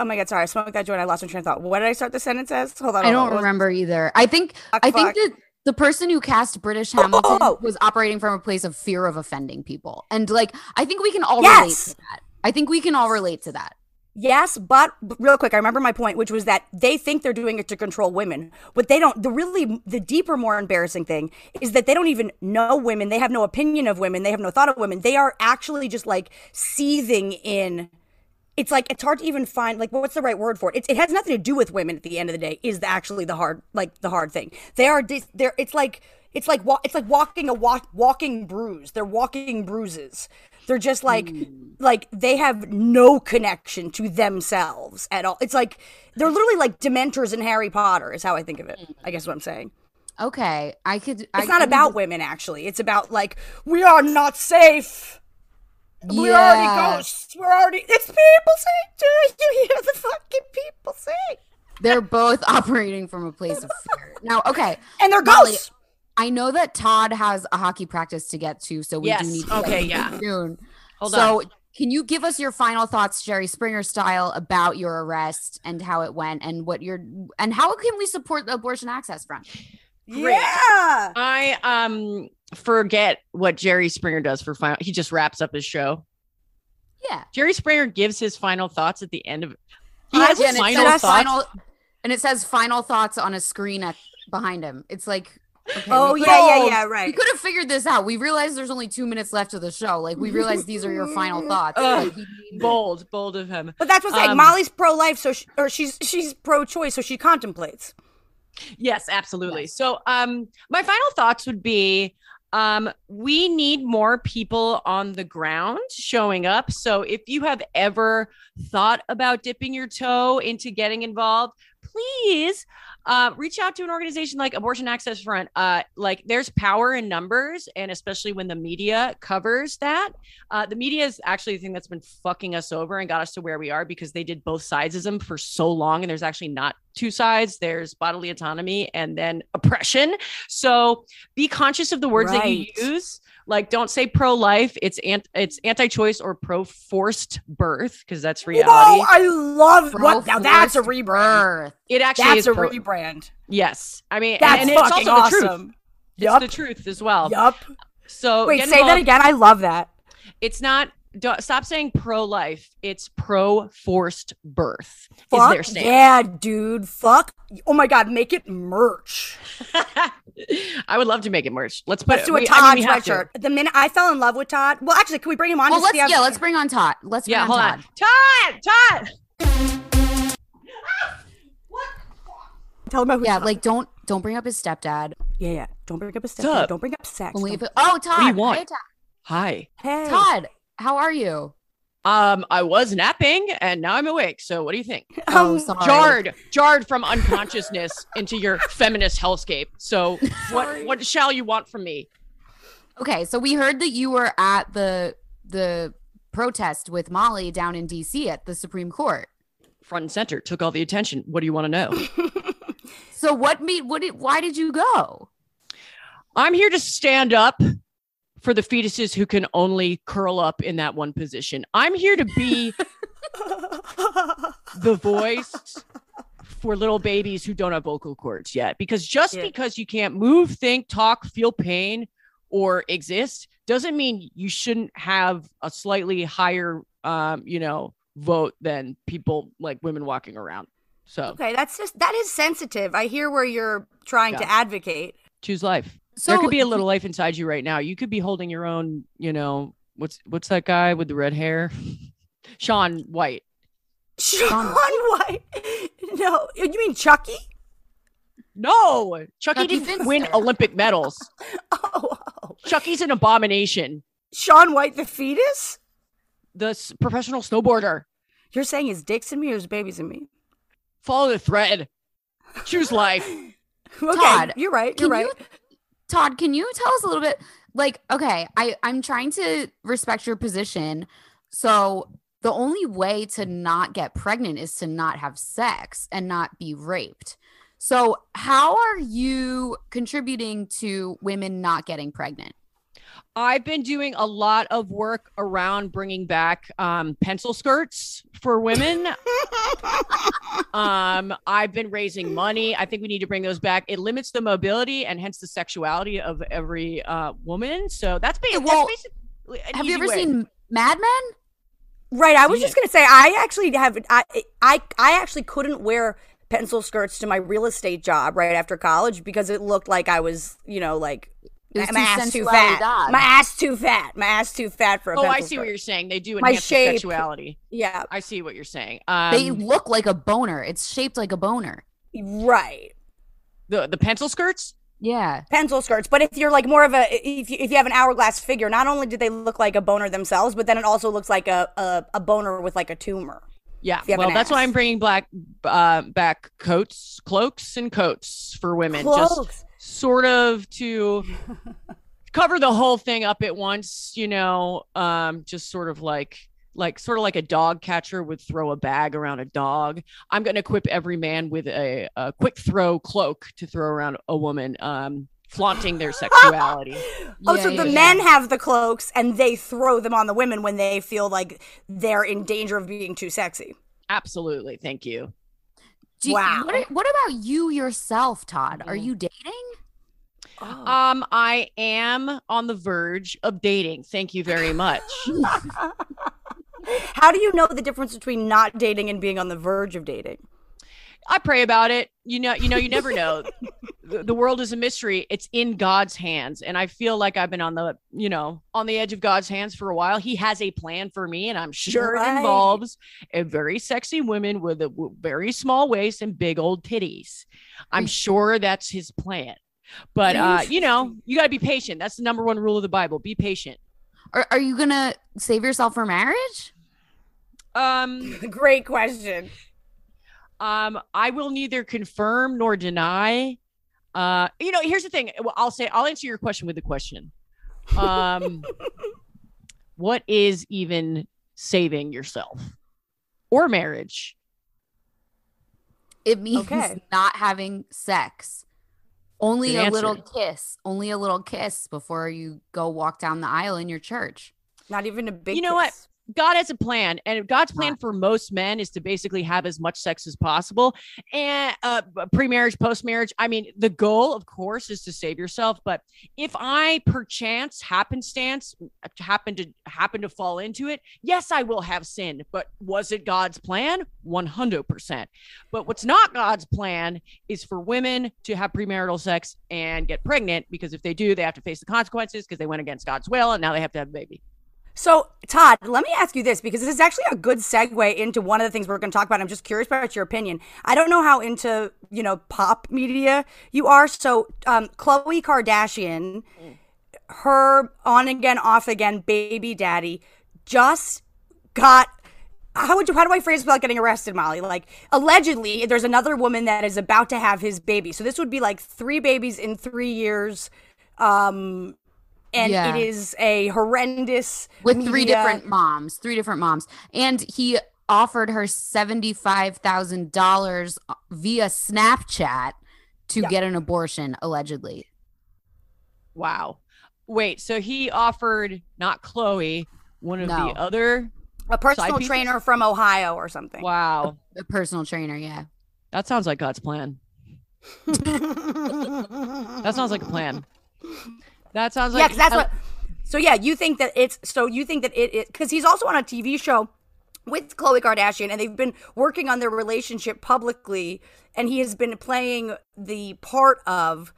oh my god, sorry, I smoked that joint. I lost my train of thought. What did I start the sentence as? Hold on, I don't was- remember either. I think Fuck, I think fuck. that the person who cast British Hamilton oh. was operating from a place of fear of offending people. And like I think we can all relate to that. I think we can all relate to that. Yes, but real quick, I remember my point, which was that they think they're doing it to control women. What they don't, the really, the deeper, more embarrassing thing is that they don't even know women. They have no opinion of women. They have no thought of women. They are actually just like seething in. It's like it's hard to even find like what's the right word for it. It, it has nothing to do with women at the end of the day. Is the, actually the hard like the hard thing. They are dis- they're it's like it's like wa- it's like walking a wa- walking bruise. They're walking bruises. They're just like hmm. like they have no connection to themselves at all. It's like they're literally like dementors in Harry Potter is how I think of it. I guess what I'm saying. Okay. I could It's not I, about women actually. It's about like we are not safe. We're already ghosts. We're already it's people saying do you hear the fucking people say? they're both operating from a place of fear. Now, okay. And they're Molly, ghosts. I know that Tawd has a hockey practice to get to, so we Yes. do need to Okay, yeah. soon. Hold so on. can you give us your final thoughts, Jerry Springer style, about your arrest and how it went and what your and how can we support the abortion access front? Yeah. I um forget what Jerry Springer does for final. He just wraps up his show. Yeah. Jerry Springer gives his final thoughts at the end of. He Uh, has yeah, and it final says thoughts. final- and it says final thoughts on a screen at, behind him. It's like okay, Oh, yeah, could've- yeah, yeah, right. We could have figured this out. We realized there's only two minutes left of the show. Like we realized these are your final thoughts. Ugh. Like, bold, bold of him. But that's what I'm saying. Um, Molly's pro life, so she, or she's she's pro choice, so she contemplates. Yes, absolutely. So, um, my final thoughts would be um, we need more people on the ground showing up. So, if you have ever thought about dipping your toe into getting involved, please uh, reach out to an organization like Abortion Access Front. Uh, like, there's power in numbers, and especially when the media covers that. Uh, the media is actually the thing that's been fucking us over and got us to where we are because they did both sidesism for so long, and there's actually not two sides. There's bodily autonomy and then oppression. So be conscious of the words that you use. Like, don't say pro-life. It's ant- it's anti-choice or pro-forced birth because that's reality. Whoa, I love what now. That's a rebrand. it actually That's is a pro- rebrand. Yes, I mean, That's and, and it's fucking also the truth. awesome. It's Yup. the truth as well. Yup. So Wait, say that again. I love that. It's not. Don't, stop saying pro-life. It's pro-forced birth. Fuck is their stance. yeah, dude. Fuck. Oh my god, make it merch. I would love to make it merch. Let's put Let's do a we- Tawd I mean, we have to. sweatshirt. The minute I fell in love with Tawd, well, actually, can we bring him on? Well, let's see how- yeah, let's bring on Tawd. Let's bring Yeah, on hold Tawd. on. Tawd, Tawd. tell him about who Yeah, Tawd- like don't don't bring up his stepdad. yeah, yeah. Don't bring up his stepdad. up? Don't bring up sex. Don't it. Oh, Tawd. do you want? Hey, Tawd. Hi. Hey, Tawd, how are you? Um, I was napping and now I'm awake. So what do you think? Oh, sorry. Jarred, jarred from unconsciousness into your feminist hellscape. So what what shall you want from me? Okay, so we heard that you were at the the protest with Molly down in DC at the Supreme Court. Front and center, took all the attention. What do you want to know? So what made what did why did you go? I'm here to stand up for the fetuses who can only curl up in that one position. I'm here to be the voice for little babies who don't have vocal cords yet. Because just Yeah. because you can't move, think, talk, feel pain, or exist doesn't mean you shouldn't have a slightly higher, um, you know, vote than people like women walking around. So Okay, that's just that is sensitive. I hear where you're trying to advocate. choose life. There could be a little life inside you right now. You could be holding your own, you know, what's what's that guy with the red hair? Shaun White. Shaun White. No, oh, you mean Chucky? No, Chucky Chucky didn't Finster. win Olympic medals. Oh, oh. Chucky's an abomination. Shaun White, the fetus? The s- professional snowboarder. You're saying his dick's in me or his baby's in me? Follow the thread. Choose life. Okay, Tawd, you're right. You're can right. you- Tawd, can you tell us a little bit? Like, okay, I I'm trying to respect your position. So the only way to not get pregnant is to not have sex and not be raped. So how are you contributing to women not getting pregnant? I've been doing a lot of work around bringing back um, pencil skirts for women. um, I've been raising money. I think we need to bring those back. It limits the mobility and hence the sexuality of every uh, woman. So that's, ba- Okay, well, that's basically an Have you ever way. seen Mad Men? Right. I was Yeah. just gonna say I actually have I I I actually couldn't wear pencil skirts to my real estate job right after college because it looked like I was, you know, like It was my too ass too fat. dog. My ass too fat. My ass too fat for a boner. Oh, I see what you're saying. They do My enhance the shape. sexuality. Yeah. I see what you're saying. Um, they look like a boner. It's shaped like a boner. Right. the the pencil skirts. Yeah. Pencil skirts, but if you're like more of a if you, if you have an hourglass figure, not only do they look like a boner themselves, but then it also looks like a a, a boner with like a tumor. Yeah, If you have well, that's why. I'm bringing black uh, back coats, cloaks, and coats for women, just sort of to cover the whole thing up at once. You know, um, just sort of like like sort of like a dog catcher would throw a bag around a dog. I'm going to equip every man with a, a quick throw cloak to throw around a woman, um, flaunting their sexuality. Oh, Yeah, so yeah, the yeah. men have the cloaks and they throw them on the women when they feel like they're in danger of being too sexy. Absolutely, thank you. Do you- Wow. What, what about you yourself, Tawd? Are Mhm. you dating? Um, I am on the verge of dating. Thank you very much. How do you know the difference between not dating and being on the verge of dating? I pray about it. You know, you know, you never know. the, the world is a mystery. It's in God's hands, and I feel like I've been on the, you know, on the edge of God's hands for a while. He has a plan for me, and I'm sure Right. it involves a very sexy woman with a w- very small waist and big old titties. I'm sure that's His plan. But uh, you know, you got to be patient. That's the number one rule of the Bible. Be patient. Are, are you gonna save yourself for marriage? Um, Great question. Um, I will neither confirm nor deny. Uh, you know, here's the thing. I'll say I'll answer your question with a question. Um, what is even saving yourself or marriage? It means Okay. not having sex. Only Good a little kiss. Only a little kiss before you go walk down the aisle in your church. Not even a big You know what? kiss. God has a plan, and God's plan for most men is to basically have as much sex as possible, and uh, pre-marriage, post-marriage. I mean, the goal, of course, is to save yourself. But if I, perchance, happenstance, happen to happen to fall into it, yes, I will have sin. But was it God's plan? One hundred percent. But what's not God's plan is for women to have premarital sex and get pregnant, because if they do, they have to face the consequences because they went against God's will, and now they have to have a baby. So, Tawd, let me ask you this because this is actually a good segue into one of the things we're going to talk about. I'm just curious about your opinion. I don't know how into you know pop media you are. So, um, Khloe Kardashian, her on again, off again baby daddy, just got how would you how do I phrase without getting arrested, Molly? Like allegedly, there's another woman that is about to have his baby. So this would be like three babies in three years. Um and Yeah. it is a horrendous with three different moms, three different moms, and he offered her seventy five thousand dollars via Snapchat to Yeah. get an abortion, allegedly. Wow. Wait, so he offered not Khloe, one of No. the other. a personal pieces? trainer from Ohio or something. Wow. A personal trainer, yeah. That sounds like God's plan. That sounds like a plan. That sounds like yeah, that's what. So yeah, you think that it's so you think that it because he's also on a TV show with Khloe Kardashian, and they've been working on their relationship publicly, and he has been playing the part of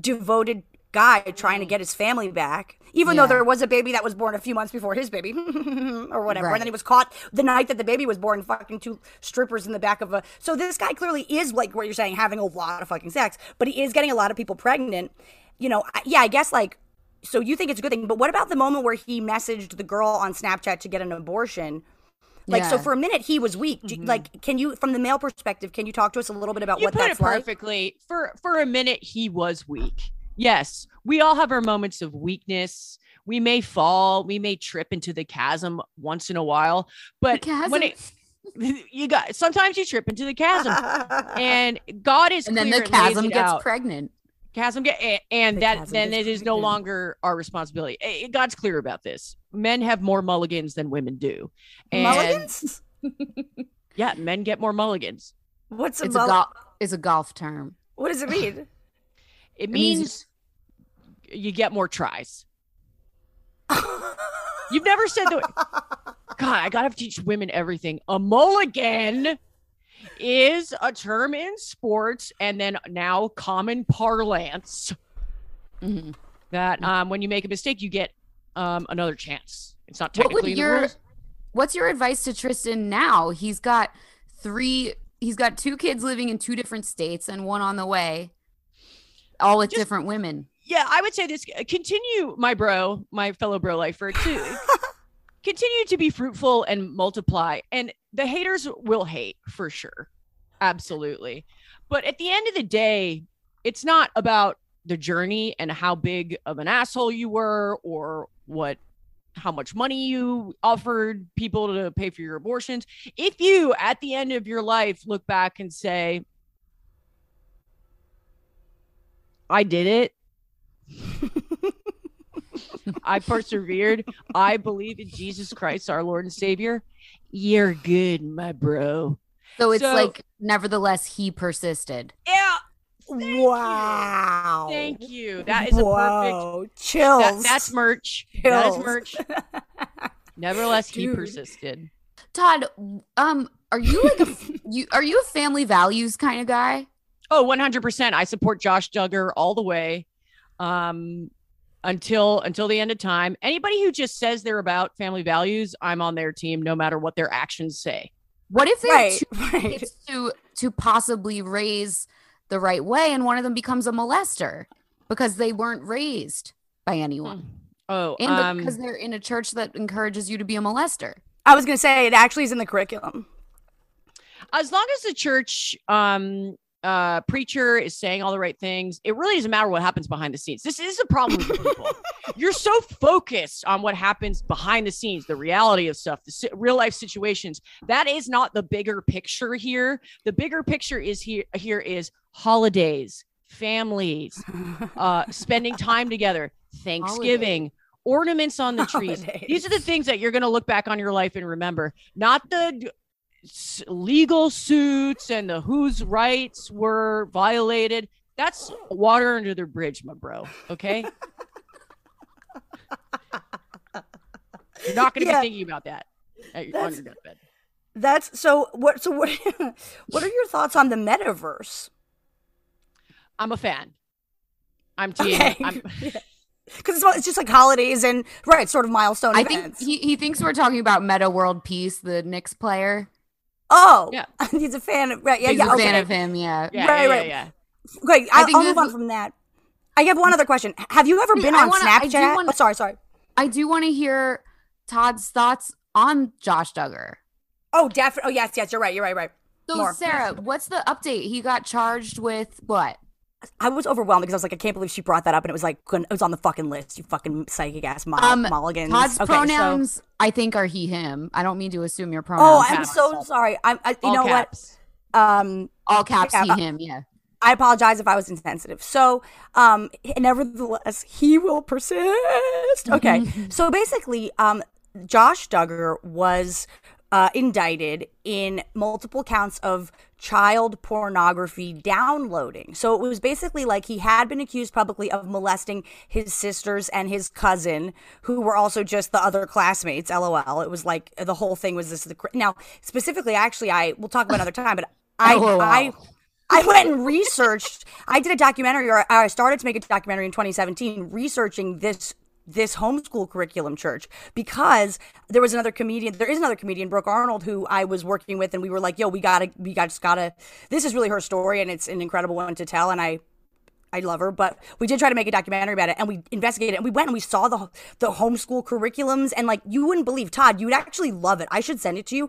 devoted guy trying to mm-hmm. get his family back. Even Yeah. though there was a baby that was born a few months before his baby, or whatever, Right. and then he was caught the night that the baby was born, fucking two strippers in the back of a. So this guy clearly is like what you're saying, having a lot of fucking sex, but he is getting a lot of people pregnant. You know, I- yeah, I guess like so you think it's a good thing, but what about the moment where he messaged the girl on Snapchat to get an abortion? Like, so for a minute he was weak. Do- mm-hmm. Like, can you, from the male perspective, can you talk to us a little bit about you what put that's it like? perfectly. For for a minute, he was weak. Yes, we all have our moments of weakness. We may fall, we may trip into the chasm once in a while, but when it you got sometimes you trip into the chasm, and God is And then the chasm gets out. pregnant. Chasm and, and The that then it is no longer our responsibility. Eh, God's clear about this. Men have more mulligans than women do. And Mulligans? Yeah, men get more mulligans. What's a It's a mull- golf is a golf term. What does it mean? It means- means you get more tries. You've never said the God, I gotta teach women everything. A mulligan is a term in sports and then now common parlance Mhm. that um, when you make a mistake, you get um, another chance. It's not What technically the your. What's your advice to Tristan now? He's got three he's got two kids living in two different states and one on the way. All with Just- different women. yeah, I would say this. Continue, my bro, my fellow bro lifer, to continue to be fruitful and multiply. And the haters will hate for sure, absolutely. But at the end of the day, it's not about the journey and how big of an asshole you were or what how much money you offered people to pay for your abortions. If you at the end of your life look back and say, I did it. I persevered. I believe in Jesus Christ, our Lord and Savior. You're good, my bro. So it's So- like nevertheless he persisted. Yeah. wow. Thank you. That is a perfect. Whoa. Chills. That, that's merch. That is merch. Nevertheless, he Dude. Uh, persisted. Tawd, um, are you like a, you are you a family values kind of guy? Oh, 100%. I support Josh Duggar all the way. Um, until until the end of time. Anybody who just says they're about family values, I'm on their team no matter what their actions say. What if they Right, have right. to to possibly raise the right way and one of them becomes a molester because they weren't raised by anyone? Oh, And um, because they're in a church that encourages you to be a molester. I was gonna say it actually is in the curriculum. as long as the church um uh preacher is saying all the right things. It really doesn't matter what happens behind the scenes. This is a problem with people. You're so focused on what happens behind the scenes the reality of stuff the si- real life situations. That is not the bigger picture here. The bigger picture is here here is holidays families uh spending time together thanksgiving ornaments on the trees. These are the things that you're going to look back on your life and remember. Not the legal suits and the whose rights were violated. That's water under the bridge, my bro. Okay. You're not going to Yeah. be thinking about that at your, on That's- your deathbed. That's so. What? So what? what are your thoughts on the metaverse? I'm a fan. I'm team. Okay. I'm, Because it's, it's just like holidays and right, sort of milestone I think he, he thinks we're talking about Meta World Peace, the Knicks player. Oh, Yeah. he's a fan of right. Yeah, He's yeah. a okay. fan of him, yeah. yeah, Right, yeah, right. yeah, Great. I I'll, I'll this move on is- from that. I have one other question. Have you ever Wait, been on wanna- I do Snapchat? wanna- oh, sorry, sorry. I do want to hear Tawd's thoughts on Josh Duggar. Oh, definitely. Oh, yes, yes. You're right. You're right. Right. So More. Sarah, what's the update? He got charged with what? I was overwhelmed because I was like, I can't believe she brought that up, and it was like it was on the fucking list. You fucking psychic ass mo- Um, mulligans. Tawd's Okay, so- pronouns, I think, are he, him. I don't mean to assume your pronouns. Oh. I'm so sorry. I'm. I, you All know caps. what? Um, All caps, Yeah, he, uh, him. Yeah. I apologize if I was insensitive. So, um, nevertheless, he will persist. Okay. so basically, um, Josh Duggar was uh, indicted in multiple counts of child pornography downloading. So it was basically like he had been accused publicly of molesting his sisters and his cousin, who were also just the other classmates. LOL. It was like the whole thing was this. The now specifically, actually, I we'll talk about another time, but I LOL. I. I went and researched. I did a documentary, or I started to make a documentary in 2017, researching this this homeschool curriculum church because there was another comedian. There is another comedian, Brooke Arnold, who I was working with, and we were like, "Yo, we gotta, we got just gotta." This is really her story, and it's an incredible one to tell. And I I love her, but we did try to make a documentary about it, and we investigated, and we went and we saw the the homeschool curriculums, and like you wouldn't believe, Tawd, you would actually love it. I should send it to you.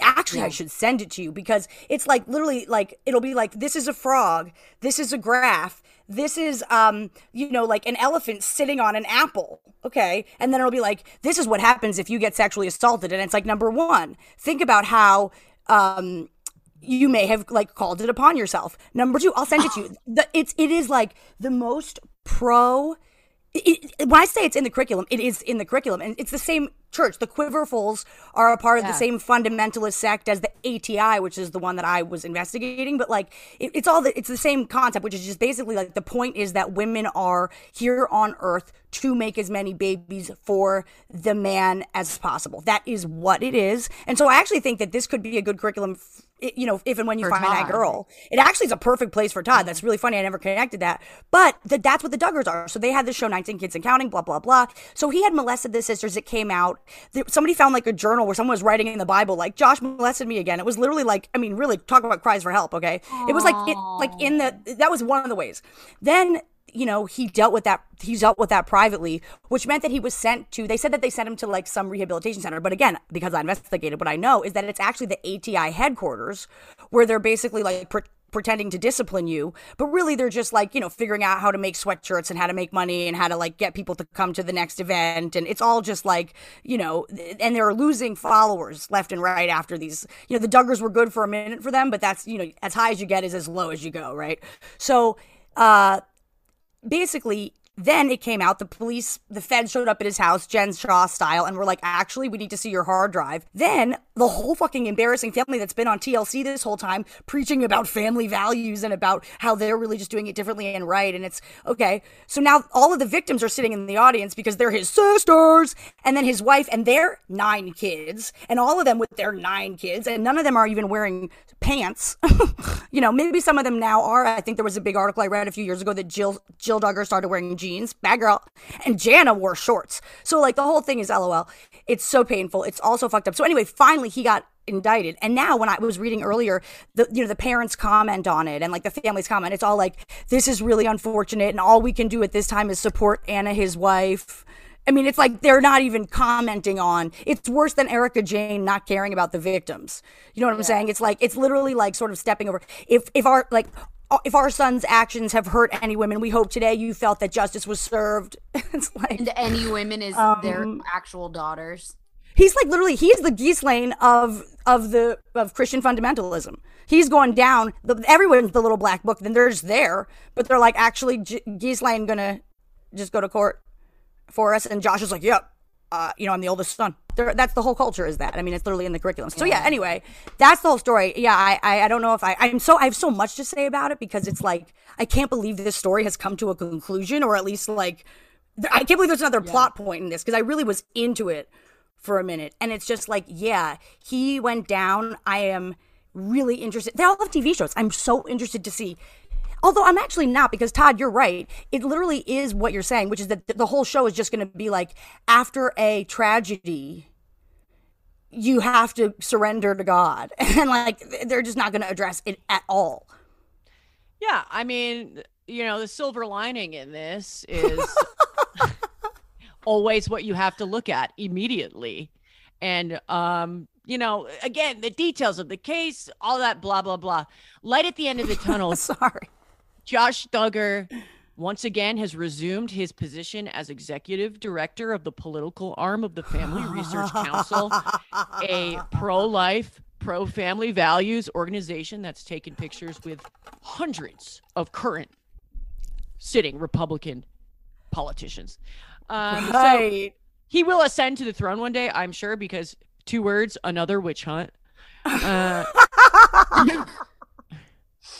Actually, I should send it to you because it's like literally like it'll be like this is a frog, this is a graph, this is um you know like an elephant sitting on an apple, okay, and then it'll be like this is what happens if you get sexually assaulted, and it's like number one, think about how um you may have like called it upon yourself. Number two, I'll send it to you. The, it's it is like the most pro. It, it- when I say it's in the curriculum, it is in the curriculum, and it's the same church. The Quiverfuls are a part of the same fundamentalist sect as the ATI, which is the one that I was investigating. But like, it, it's all the, it's the same concept, which is just basically like the point is that women are here on Earth to make as many babies for the man as possible. That is what it is, and so I actually think that this could be a good curriculum. f- You know, if and when you For find that girl, it actually is a perfect place for Tawd. That's mm-hmm. really funny. I never connected that. But th- that's what the Duggars are. So they had this show, 19 Kids and Counting, blah, blah, blah. So he had molested the sisters. It came out. Somebody found like a journal where someone was writing in the Bible, like, Josh molested me again. It was literally like, I mean, really talk about cries for help, okay? It was like, it, like in the, that was one of the ways. Then you know he dealt with that he dealt with that privately which meant that he was sent to they said that they sent him to like some rehabilitation center. But again because i investigated what i know is that it's actually the ati headquarters where they're basically like pre- pretending to discipline you. But really they're just like you know figuring out how to make sweatshirts and how to make money and how to like get people to come to the next event. And it's all just like you know and they're losing followers left and right after these you know the duggars were good for a minute for them but that's you know as high as you get is as low as you go right? So uh basically then it came out the police the feds showed up at his house Jen Shah style and were like actually we need to see your hard drive. Then the whole fucking embarrassing family that's been on tlc this whole time preaching about family values and about how they're really just doing it differently and right and it's okay. So now all of the victims are sitting in the audience because they're his sisters and then his wife and their nine kids and all of them with their nine kids and none of them are even wearing pants. You know maybe some of them now are. I think there was a big article i read a few years ago that jill jill duggar started wearing jeans. Bad girl. And jana wore shorts. So like the whole thing is lol. It's so painful. It's also fucked up. So anyway finally he got indicted and now when i was reading earlier the you know the parents comment on it and like the families comment it's all like this is really unfortunate and all we can do at this time is support anna his wife I mean, it's like they're not even commenting on. It's worse than Erika Jayne not caring about the victims. You know what I'm saying? It's like it's literally like sort of stepping over. If if our like if our son's actions have hurt any women, we hope today you felt that justice was served. it's like And any women is Um, their actual daughters. He's like literally he's the Ghislaine of of the of Christian fundamentalism. He's going down. The, everyone's the little black book. Then they're just there, but they're like actually G- Ghislaine gonna just go to court for us. And Josh is like, yep. Uh, you know, I'm the oldest son. There, that's the whole culture is that. I mean, it's literally in the curriculum. So yeah. Anyway, that's the whole story. Yeah, I, I, I don't know if I, I'm so, I have so much to say about it because it's like I can't believe this story has come to a conclusion, or at least like, I can't believe there's another plot point in this because I really was into it for a minute, and it's just like, yeah, he went down. I am really interested. They all have TV shows. I'm so interested to see. Although I'm actually not, because Tawd, you're right. It literally is what you're saying, which is that the whole show is just going to be like after a tragedy, you have to surrender to God, and like they're just not going to address it at all. Yeah, I mean, you know, the silver lining in this is always what you have to look at immediately. And um, you know, again, the details of the case, all that blah blah blah. Light at the end of the tunnel. Sorry. Josh Duggar once again has resumed his position as executive director of the political arm of the Family Research Council, a pro-life, pro-family values organization that's taken pictures with hundreds of current sitting Republican politicians. Um, so he will ascend to the throne one day, I'm sure, because two words, another witch hunt. Uh,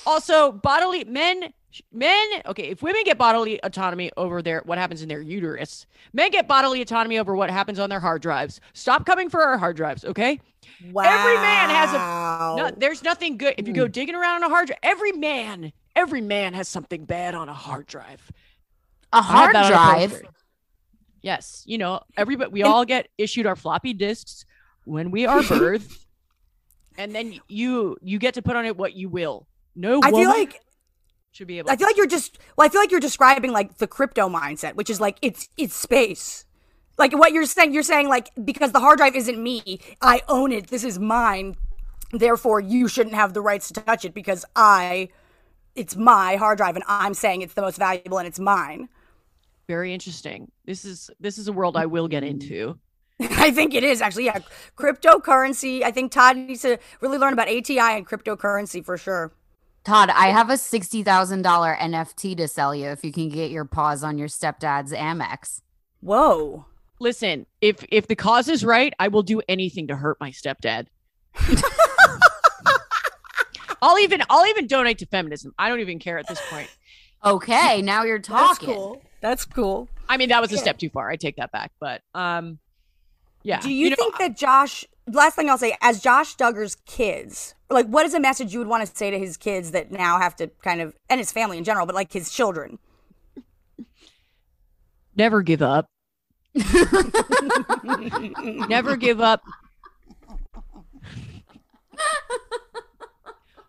also, bodily men, men. Okay, if women get bodily autonomy over their what happens in their uterus, men get bodily autonomy over what happens on their hard drives. Stop coming for our hard drives, okay? Wow. Every man has a. No, there's nothing good if you Hmm. go digging around on a hard drive. Every man, every man has something bad on a hard drive. a hard that a drive. Yes, you know, everybody. We all get issued our floppy disks when we are birthed, and then you you get to put on it what you will. No, I feel like should be able. I feel like you're just well, I feel like you're describing like the crypto mindset, which is like it's it's space. Like what you're saying, you're saying like because the hard drive isn't me, I own it. This is mine. Therefore, you shouldn't have the rights to touch it because I it's my hard drive and I'm saying it's the most valuable and it's mine. Very interesting. This is this is a world I will get mm-hmm. into. I think it is actually, yeah. Cryptocurrency. I think Tawd needs to really learn about ATI and cryptocurrency for sure. Tawd, I have a sixty thousand dollar NFT to sell you if you can get your paws on your stepdad's Amex. Whoa. Listen, if if the cause is right, I will do anything to hurt my stepdad. I'll even I'll even donate to feminism. I don't even care at this point. Okay, now you're That's talking. cool. That's cool. I mean, that was a step too far. I take that back. But um, yeah. Do you, know, think that Josh? Last thing I'll say, as Josh Duggar's kids, like, what is a message you would want to say to his kids that now have to kind of, and his family in general, but like his children? never give up? never give up.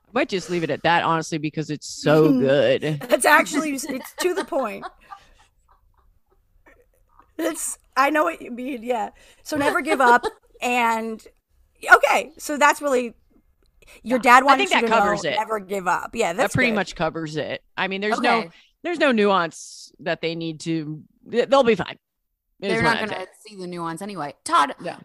I might just leave it at that, honestly, because it's so good. That's actually it's to the point. It's I know what you mean. Yeah. So never give up, and okay. So that's really your dad I think you that to covers know, it. Never give up. Yeah, that pretty good. much covers it. I mean, there's no there's no nuance that they need to. They'll be fine. is They're not going to see the nuance anyway. Tawd, Yeah.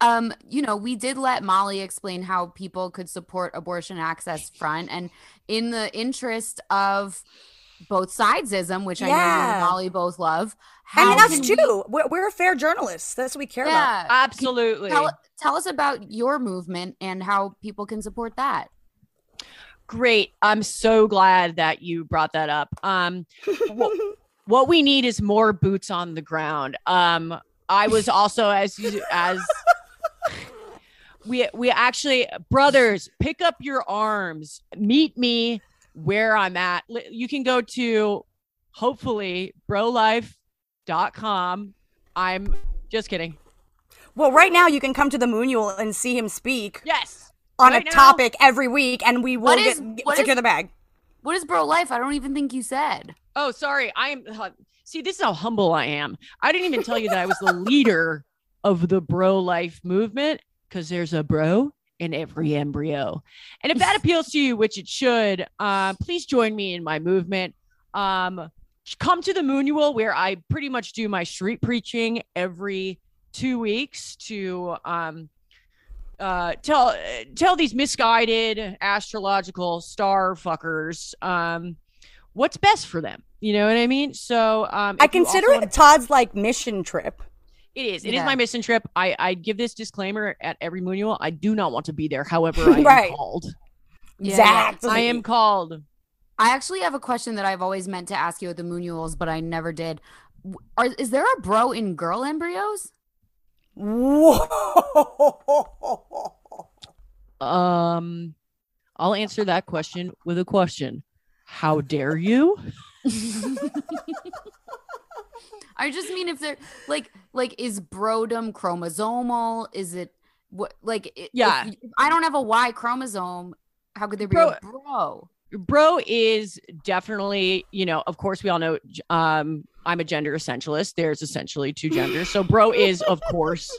um, you know, we did let Molly explain how people could support abortion access front, and in the interest of both sidesism, which I know you and Molly both love. I mean, how us can we- too. We're, we're fair journalists. That's what we care about. Absolutely. Tell, tell us about your movement and how people can support that. Great. I'm so glad that you brought that up. Um, what, what we need is more boots on the ground. Um, I was also as you as we we actually brothers pick up your arms. Meet me where I'm at. You can go to hopefully brolife.com. I'm just kidding. Well, right now you can come to the Moonual and see him speak Yes. on Right a now- topic every week, and we will What get, is- get- secure is- the bag. What is bro life? I don't even think you said. Oh, sorry. I am. uh, See, this is how humble I am. I didn't even tell you that I was the leader of the bro life movement because there's a bro in every embryo. And if that appeals to you, which it should, uh, please join me in my movement. Um, come to the Moonual where I pretty much do my street preaching every two weeks to um, uh, tell tell these misguided astrological star fuckers um, what's best for them. You know what I mean? So um, I also consider wanna- it Tawd's like mission trip. It is. It is Yeah. my mission trip. I, I give this disclaimer at every Moonual. I do not want to be there. However, I am Right. called. Yeah, Exactly. I am called. I actually have a question that I've always meant to ask you at the Moonuals, but I never did. Are, is there a bro in girl embryos? Whoa. Um, I'll answer that question with a question. How dare you? I just mean if they're like like is brodom chromosomal? Is it what like i- if Yeah. if I don't have a Y chromosome. How could there be Bro- a bro? bro is definitely you know of course we all know um i'm a gender essentialist there's essentially two genders so bro is of course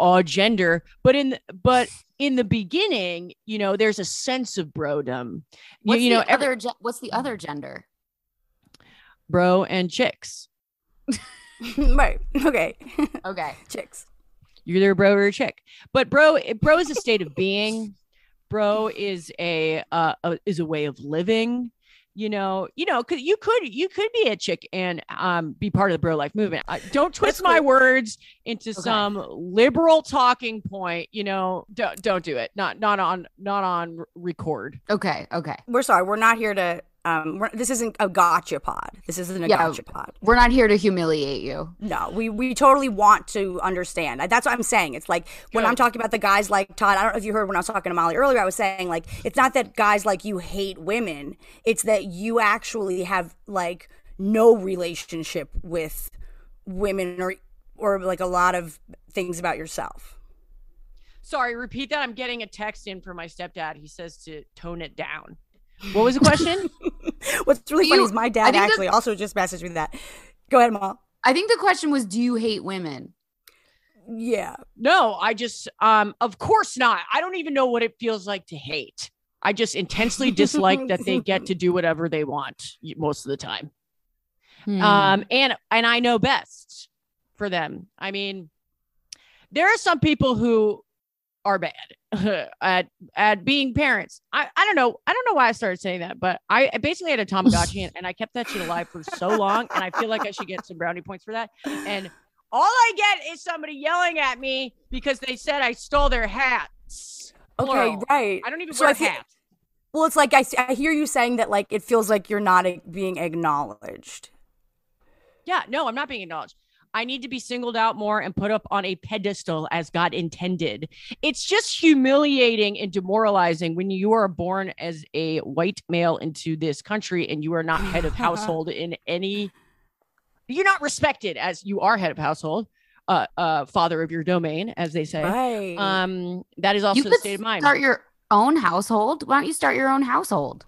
uh gender but in but in the beginning you know there's a sense of brodom you, What's you know the every, other ge- what's the other gender? bro and chicks right. Okay. Okay. Chicks. you're either a bro or a chick but bro bro is a state of being bro is a uh a, is a way of living you know you know cause you could you could be a chick and um be part of the bro life movement uh, don't twist my words into some liberal talking point you know don't don't do it not not on not on record Okay. Okay. We're sorry. We're not here to. Um, we're, this isn't a gotcha pod. This isn't a Yeah. gotcha pod. We're not here to humiliate you. No, we we totally want to understand. That's what I'm saying. It's like when I'm talking about the guys like Tawd. I don't know if you heard when I was talking to Molly earlier. I was saying like it's not that guys like you hate women. It's that you actually have like no relationship with women or or like a lot of things about yourself. sorry repeat that i'm getting a text in from my stepdad he says to tone it down what was the question What's really Do funny you- is my dad think the- actually also just messaged me that. Go ahead, Mom. I think the question was, do you hate women? Yeah. No, I just um of course not. I don't even know what it feels like to hate. I just intensely dislike that they get to do whatever they want most of the time. Hmm. Um and and I know best for them. I mean, there are some people who are bad at at being parents. I, I don't know. I don't know why I started saying that, but I, I basically had a Tamagotchi and, and I kept that shit alive for so long. And I feel like I should get some brownie points for that. And all I get is somebody yelling at me because they said I stole their hats. Okay, Plural. right. I don't even So wear feel- hats. Well, it's like I, I hear you saying that like it feels like you're not being acknowledged. Yeah, no, I'm not being acknowledged. I need to be singled out more and put up on a pedestal as God intended. It's just humiliating and demoralizing when you are born as a white male into this country and you are not head of household in any you're not respected as you are head of household, uh uh father of your domain, as they say. Right. Um that is also you the state of mind. start your own household. Why don't you start your own household?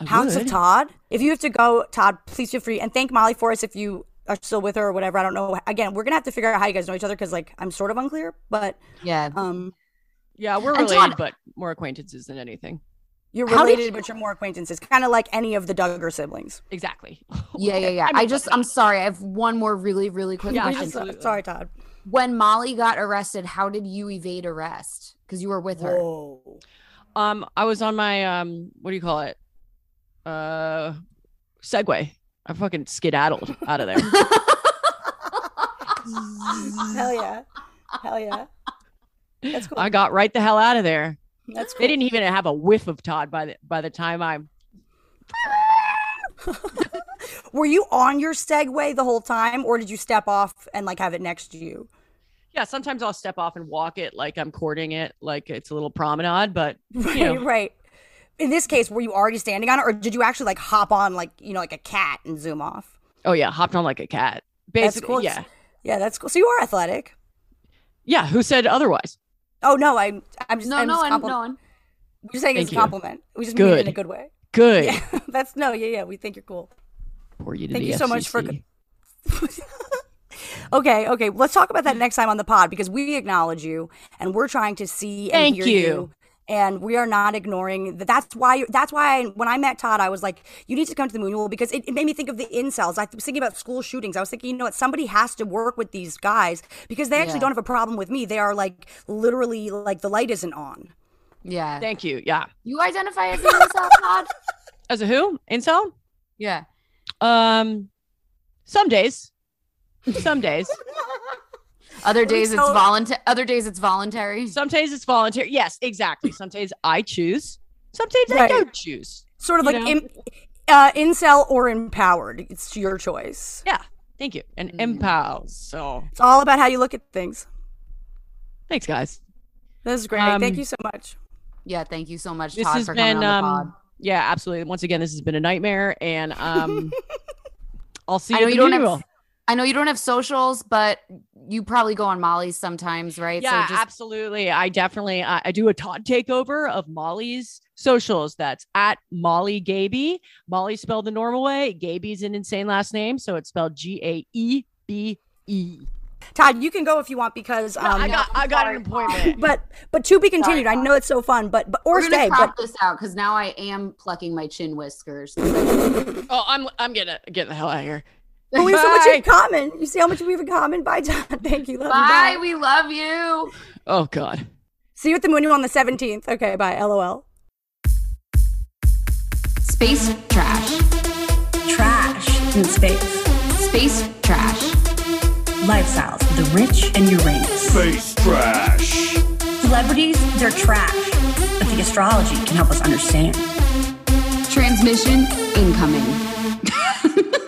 I House of. Tawd. If you have to go, Tawd, please feel free and thank Molly for us if you are still with her or whatever. I don't know. Again, we're gonna have to figure out how you guys know each other because like I'm sort of unclear, but Yeah. um, Yeah, we're related, Tawd- but more acquaintances than anything. you're How did related, but you're more acquaintances, kind of like any of the Duggar siblings. Exactly. Yeah, yeah, yeah. I, just, I'm sorry. I have one more really, really quick Yeah, question. absolutely. Sorry, Tawd. When Molly got arrested, how did you evade arrest? Because you were with her. Whoa. Um, I was on my um, what do you call it? Uh, Segway. I fucking skedaddled out of there. Hell yeah. Hell yeah. That's cool. I got right the hell out of there. That's cool. They didn't even have a whiff of Tawd by the by the time I. Were you on your Segway the whole time, or did you step off and like have it next to you? Yeah, sometimes I'll step off and walk it like I'm courting it, like it's a little promenade. But Right, you know, right. In this case, were you already standing on it, or did you actually like hop on like you know like a cat and zoom off? oh yeah, hopped on like a cat. That's Basically, cool. yeah, Yeah, that's cool. So you are athletic. yeah. Who said otherwise? Oh no, I'm I'm just No, I'm no just one, compliment- no one. We're just saying it's Thank a compliment. We just mean it in a Good. good way. Good. Yeah, that's no, yeah, yeah. We think you're cool. Pour you to Thank the you so much for- Okay, okay. Let's talk about that next time on the pod because we acknowledge you and we're trying to see and Thank hear you. And we are not ignoring that. That's why. That's why I, when I met Tawd, I was like, "You need to come to the Moon because it, it made me think of the incels. I was thinking about school shootings. I was thinking, you know what? Somebody has to work with these guys because they actually Yeah. don't have a problem with me. They are like literally like the light isn't on. Yeah. Thank you. Yeah. You identify as an incel, Tawd? As a who? Incel? Yeah. Um, some days. Some days. Other days it's voluntary. Other days it's voluntary. Some days it's voluntary. Yes, exactly. Some days I choose. Some days I don't choose. Sort of like know? im- uh, incel or empowered. It's your choice. Yeah. Thank you. And Mm. impulse. So It's all about how you look at things. thanks, guys. This is great. Um, Thank you so much. Yeah. Thank you so much, This Tawd, has been um yeah, absolutely. Once again, this has been a nightmare. And um I'll see I you know at you don't have. Rule. I know you don't have socials, but you probably go on Molly's sometimes, right? Yeah, so just absolutely. I definitely I, I do a Tawd takeover of Molly's socials. That's at Molly Gaebe. Molly spelled the normal way. Gaebe's an insane last name, so it's spelled G A E B E. Tawd, you can go if you want because um, I got I got an appointment. But but to be continued. I know it's so fun, but but or We're stay. crop But this out because now I am plucking my chin whiskers. Oh, I'm I'm getting getting the hell out of here. But we have so much in common. You see how much we have in common. Bye, Tawd. Thank you. Love Bye. you. Bye. We love you. Oh God. See you at the moon on the seventeenth. Okay. Bye. LOL. Space trash. Trash in space. Space trash. Lifestyles of the rich and Uranus. Space trash. Celebrities, they're trash. But the astrology can help us understand. Transmission incoming.